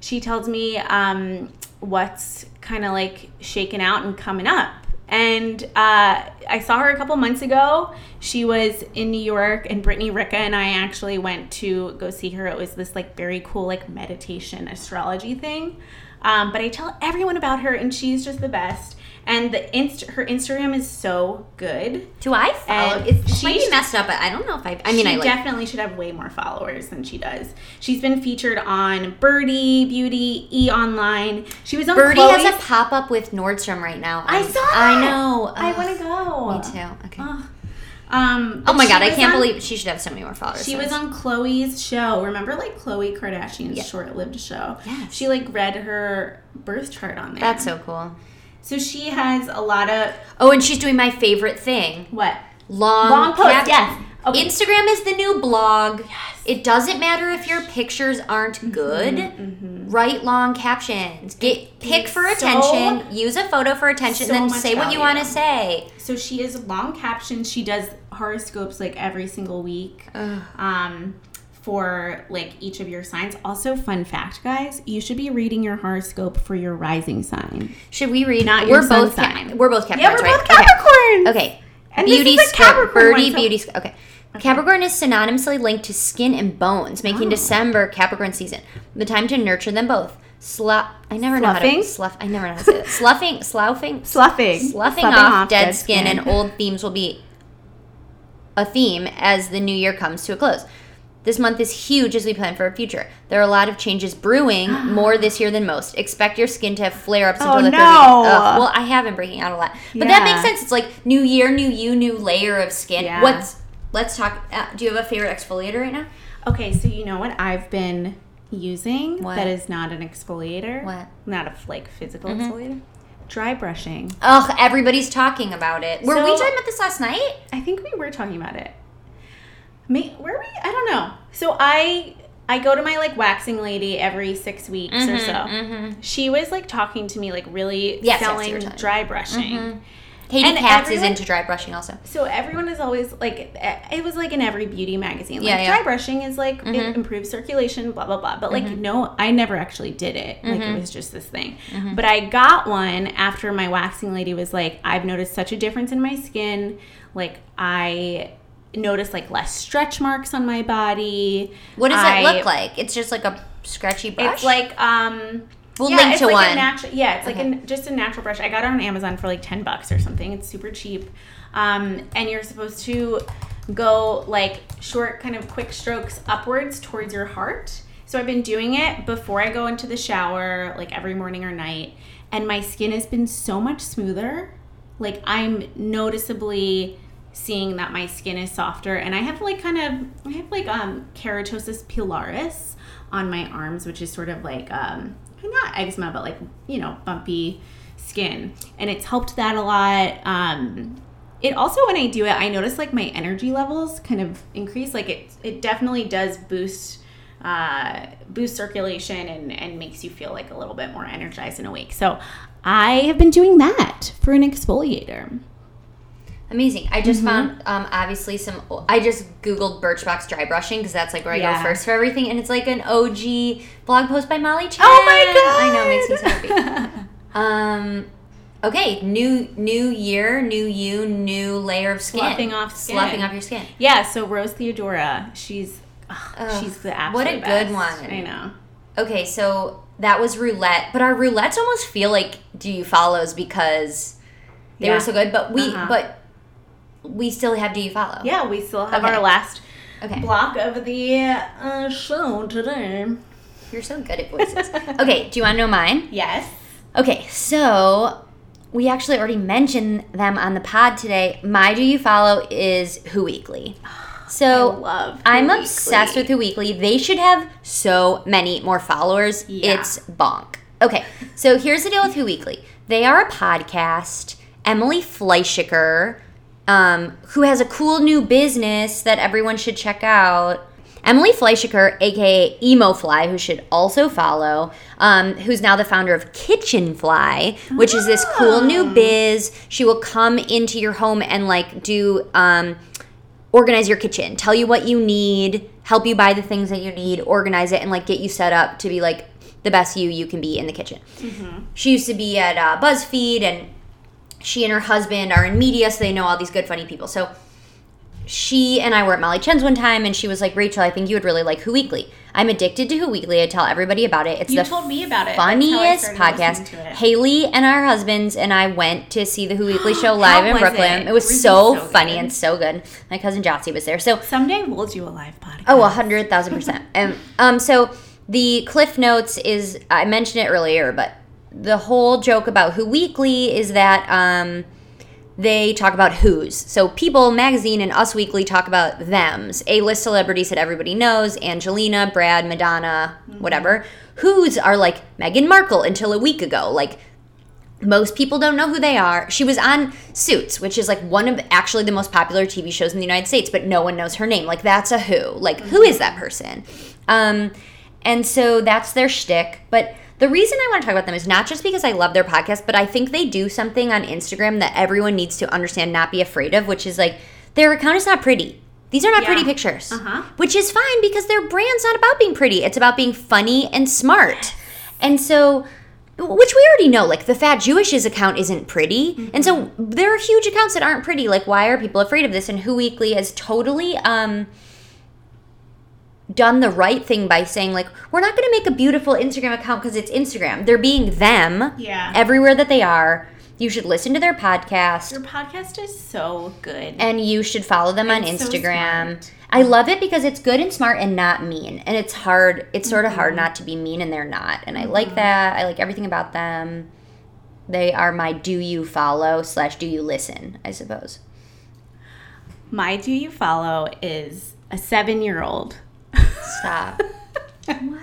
She tells me um, what's kind of like shaking out and coming up. And uh, I saw her a couple months ago. She was in New York, and Brittany Ricka and I actually went to go see her. It was this like very cool like meditation astrology thing. Um, but I tell everyone about her, and she's just the best. And the inst- her Instagram is so good. Do I follow? And It's, she might be messed up, but I don't know if I. I mean, she I like. definitely should have way more followers than she does. She's been featured on Byrdie Beauty, E Online. She was on Byrdie Chloe's- has a pop up with Nordstrom right now. I I'm- saw I that. know. I want to go. Me too. Okay. Ugh. Um, oh my god, I can't on- believe she should have so many more followers. she was on Khloé's show. Remember, like Khloé Kardashian's Yeah. short-lived show. Yes. She like read her birth chart on there. That's so cool. So. She has a lot of Oh, and she's doing my favorite thing: what long, long posts. cap- Yes, Okay. Instagram is the new blog. Yes. It doesn't matter if your pictures aren't good. Write long captions. Get pick for So- attention. use a photo for attention. so then say what you want to say. So she is long captions. She does horoscopes like every single week. Ugh. Um, for like each of your signs. Also, fun fact, guys, you should be reading your horoscope for your rising sign. Should we read? Not your we're sun both sign. we're both Capricorns, Yeah, we're right? both Capricorns. Okay. okay. And this beauty is a script, Capricorn birdie one, so- beauty. sc- Okay. Capricorn is synonymously linked to skin and bones, making Oh. December Capricorn season the time to nurture them both. Slu- I never know how to slough. I never know how to say that. Sloughing, sloughing, Sloughing. sloughing off, dead, skin, and old themes will be a theme as the new year comes to a close. This month is huge as we plan for our future. There are a lot of changes brewing, more this year than most. Expect your skin to have flare ups until Oh, the 30th. no. Ugh, well, I have been breaking out a lot, but that makes sense. It's like new year, new you, new layer of skin. Yeah. What's let's talk. Uh, do you have a favorite exfoliator right now? Okay, so you know what I've been using What? that is not an exfoliator? What? Not a like physical exfoliator. Dry brushing. Ugh, everybody's talking about it. Were we talking about this last night? I think we were talking about it. May, were we? I don't know. So I I go to my like waxing lady every six weeks or mm-hmm, so. Mm-hmm. She was like talking to me like really Yes, yes, selling telling dry brushing. Mm-hmm. Katie And Katz is into dry brushing also. So everyone is always like, eh, it was like in every beauty magazine. Like Yeah, yeah. dry brushing is like it mm-hmm. improves circulation, blah blah blah. But like no, I never actually did it. Like it was just this thing. But I got one after my waxing lady was like, I've noticed such a difference in my skin. Like I noticed like less stretch marks on my body. What does I- it look like? It's just like a scratchy brush. It's like um. We'll yeah, link it's to like one. A natu- yeah, it's Okay. like a, just a natural brush. I got it on Amazon for like ten bucks or something. It's super cheap, um, and you're supposed to go like short, kind of quick strokes upwards towards your heart. So I've been doing it before I go into the shower, like every morning or night, and my skin has been so much smoother. Like I'm noticeably seeing that my skin is softer, and I have like kind of I have like um keratosis pilaris on my arms, which is sort of like um not eczema, but like you know bumpy skin, and it's helped that a lot. Um, it also when I do it, I notice like my energy levels kind of increase. Like it it definitely does boost uh, boost circulation and and makes you feel like a little bit more energized and awake. So I have been doing that for an exfoliator. Amazing. I just Mm-hmm. found um, obviously some. I just googled Birchbox dry brushing because that's like where I Yeah. go first for everything, and it's like an OG blog post by Molly Chen. Oh my god! I know, it makes me so happy. um, okay, new new year, new you, new layer of skin. Sloughing off skin. Sloughing off your skin. yeah. So Rose Theodora, she's she's the absolute what a good one. I know. Okay, so that was roulette, but our roulettes almost feel like do you follows because they Yeah. were so good, but we Uh-huh. but we still have do you follow. Yeah, we still have Okay. our last Okay. block of the uh, show today. You're so good at voices. okay, do you want to know mine? Yes. Okay, so we actually already mentioned them on the pod today. My do you follow is Who Weekly. So I love I'm Who obsessed with Who Weekly. They should have so many more followers. Yeah. It's bonk. Okay, so here's the deal with Who Weekly. They are a podcast. Emily Fleischaker, um, who has a cool new business that everyone should check out. Emily Fleischaker, aka Emo Fly, who should also follow, um, who's now the founder of Kitchen Fly, which is this cool new Oh. biz. She will come into your home and like do um, organize your kitchen, tell you what you need, help you buy the things that you need, organize it, and like get you set up to be like the best you you can be in the kitchen. She used to be at uh, BuzzFeed, and she and her husband are in media, so they know all these good, funny people. So she and I were at Molly Chen's one time, and she was like, "Rachel, I think you would really like Who Weekly. I'm addicted to Who Weekly. I tell everybody about it. It's You the told me about it. That's how I funniest podcast. Haley and our husbands and I went to see the Who Weekly show live in Brooklyn. it? It was so, so funny good. and so good. My cousin Jossie was there. So Someday we'll do a live podcast. Oh, a hundred thousand percent. And um, so the Cliff Notes is I mentioned it earlier, but the whole joke about Who Weekly is that um, they talk about who's. So People Magazine and Us Weekly talk about them's. A list celebrities that everybody knows: Angelina, Brad, Madonna, whatever. Who's are like Meghan Markle until a week ago, like Most people don't know who they are. She was on Suits, which is like one of actually the most popular TV shows in the United States, but no one knows her name. Like that's a who. Like who is that person? Um, and so that's their shtick. But the reason I want to talk about them is not just because I love their podcast, but I think they do something on Instagram that everyone needs to understand, not be afraid of, which is like their account is not pretty. These are not Yeah. pretty pictures, Uh-huh. which is fine because their brand's not about being pretty. It's about being funny and smart. And so, which we already know, like the Fat Jewish's account isn't pretty. And so there are huge accounts that aren't pretty. Like, why are people afraid of this? And Who Weekly has totally um, done the right thing by saying, like, we're not going to make a beautiful Instagram account because it's Instagram. They're being them Yeah. everywhere that they are. You should listen to their podcast Your podcast is so good. and you should follow them on so Instagram. smart. I love it because it's good and smart and not mean. And it's hard, it's sort of Mm-hmm. hard not to be mean and they're not. And I like that. I like everything about them. They are my do you follow slash do you listen, I suppose. My do you follow is a seven year old. Stop. what?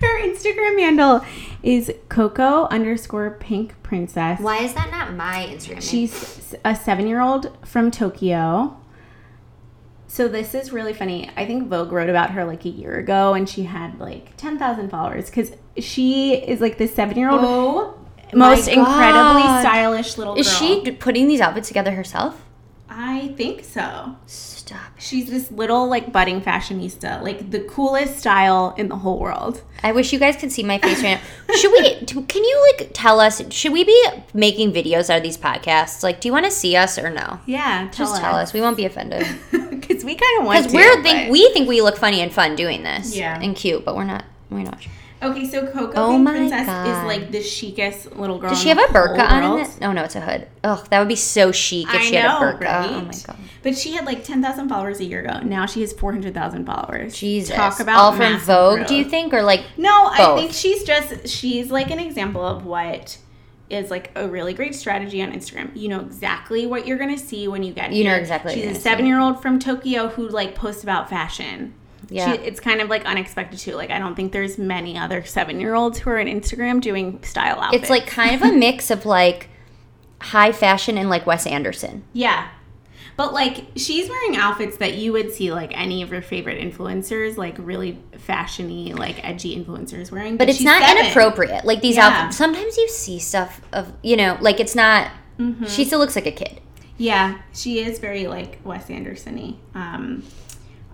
Her Instagram handle is Coco underscore pink princess. Why is that not my Instagram? name? She's a seven year old from Tokyo. So this is really funny. I think Vogue wrote about her like a year ago and she had like 10,000 followers because she is like this seven year old, Oh most incredibly stylish little girl. Is she putting these outfits together herself? I think so. Stop. She's this little like budding fashionista, like the coolest style in the whole world. I wish you guys could see my face right now. Should we? Can you like tell us? Should we be making videos out of these podcasts? Like, do you want to see us or no? Yeah, Just tell us. We won't be offended because we kind of want because to. we're think we think we look funny and fun doing this. Yeah. and cute, but we're not. We're not. Okay, so Coco Oh my Princess God. is like the chicest little girl. Does she have a burqa on. Oh no, it's a hood. Ugh, that would be so chic if I she had a burqa. Oh right? Oh my god. But she had like 10,000 followers a year ago. Now she has 400,000 followers. Jesus. Talk about all from Vogue, do you think, or like? No, I think she's just she's like an example of what is like a really great strategy on Instagram. You know exactly what you're gonna see when you get You know here. exactly what She's a seven year old from Tokyo who like posts about fashion. Yeah. She, it's kind of like unexpected too. Like I don't think there's many other seven year olds who are on Instagram doing style outfits. It's like kind of a mix of like high fashion and like Wes Anderson. Yeah. But like she's wearing outfits that you would see like any of your favorite influencers, like really fashiony, like edgy influencers wearing. but it's she's not seven. inappropriate. Like these Yeah. outfits. Sometimes you see stuff of you know, like it's not. Mm-hmm. She still looks like a kid. Yeah, she is very like Wes Anderson-y. Um,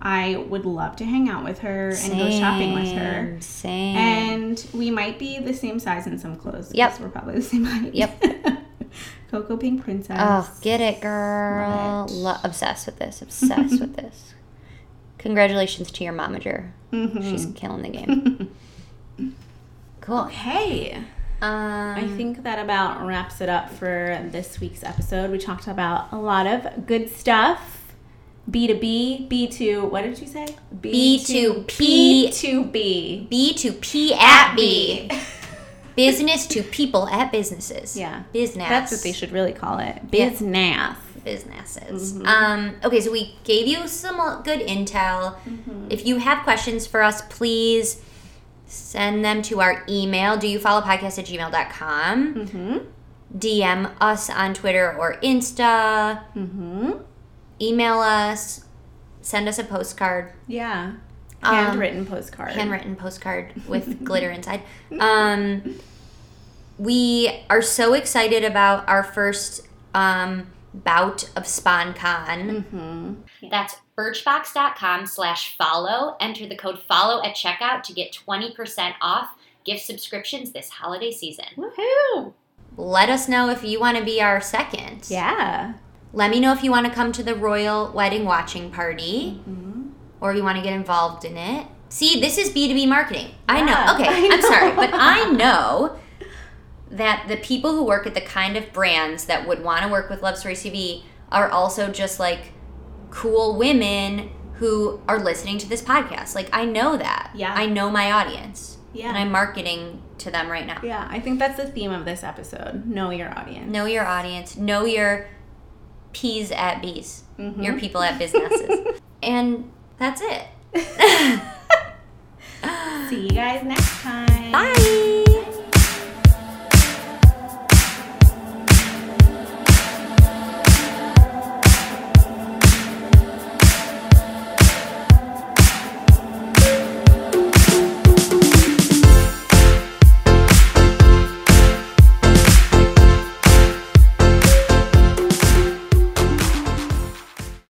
I would love to hang out with her and go shopping with her. Same, Same. And we might be the same size in some clothes. Yep. because We're probably the same height. Yep. Coco Pink Princess. oh, get it, girl. Lo- obsessed with this. Obsessed with this. Congratulations to your momager. Mhm. She's killing the game. cool. Okay. Um, I think that about wraps it up for this week's episode. We talked about a lot of good stuff. B2B, B2, what did you say? B2P. B2B. B to P at B. Business to people at businesses. Yeah. Business. That's what they should really call it. Business. businesses. Mm-hmm. Um, okay, so we gave you some good intel. Mm-hmm. If you have questions for us, please send them to our email, do you follow podcast at gmail.com. Mm-hmm. DM us on Twitter or Insta. Mm-hmm. Email us. Send us a postcard. Yeah. Um, Handwritten postcard. handwritten postcard with glitter inside. Um, we are so excited about our first um, bout of SponCon. Mm-hmm. That's birchbox.com slash follow. Enter the code follow at checkout to get 20% off gift subscriptions this holiday season. Woohoo! Let us know if you want to be our second. Yeah. Let me know if you want to come to the royal wedding watching party Mm-hmm. or you want to get involved in it. See, this is B2B marketing. I know. Okay, I I'm sorry, but I know that the people who work at the kind of brands that would want to work with Love Story TV are also just like cool women who are listening to this podcast. Like I know that. Yeah. I know my audience. Yeah. And I'm marketing to them right now. Yeah, I think that's the theme of this episode. Know your audience. Know your audience. Know your P's at B's. Mhm. Your people at businesses. and that's it. See you guys next time. Bye.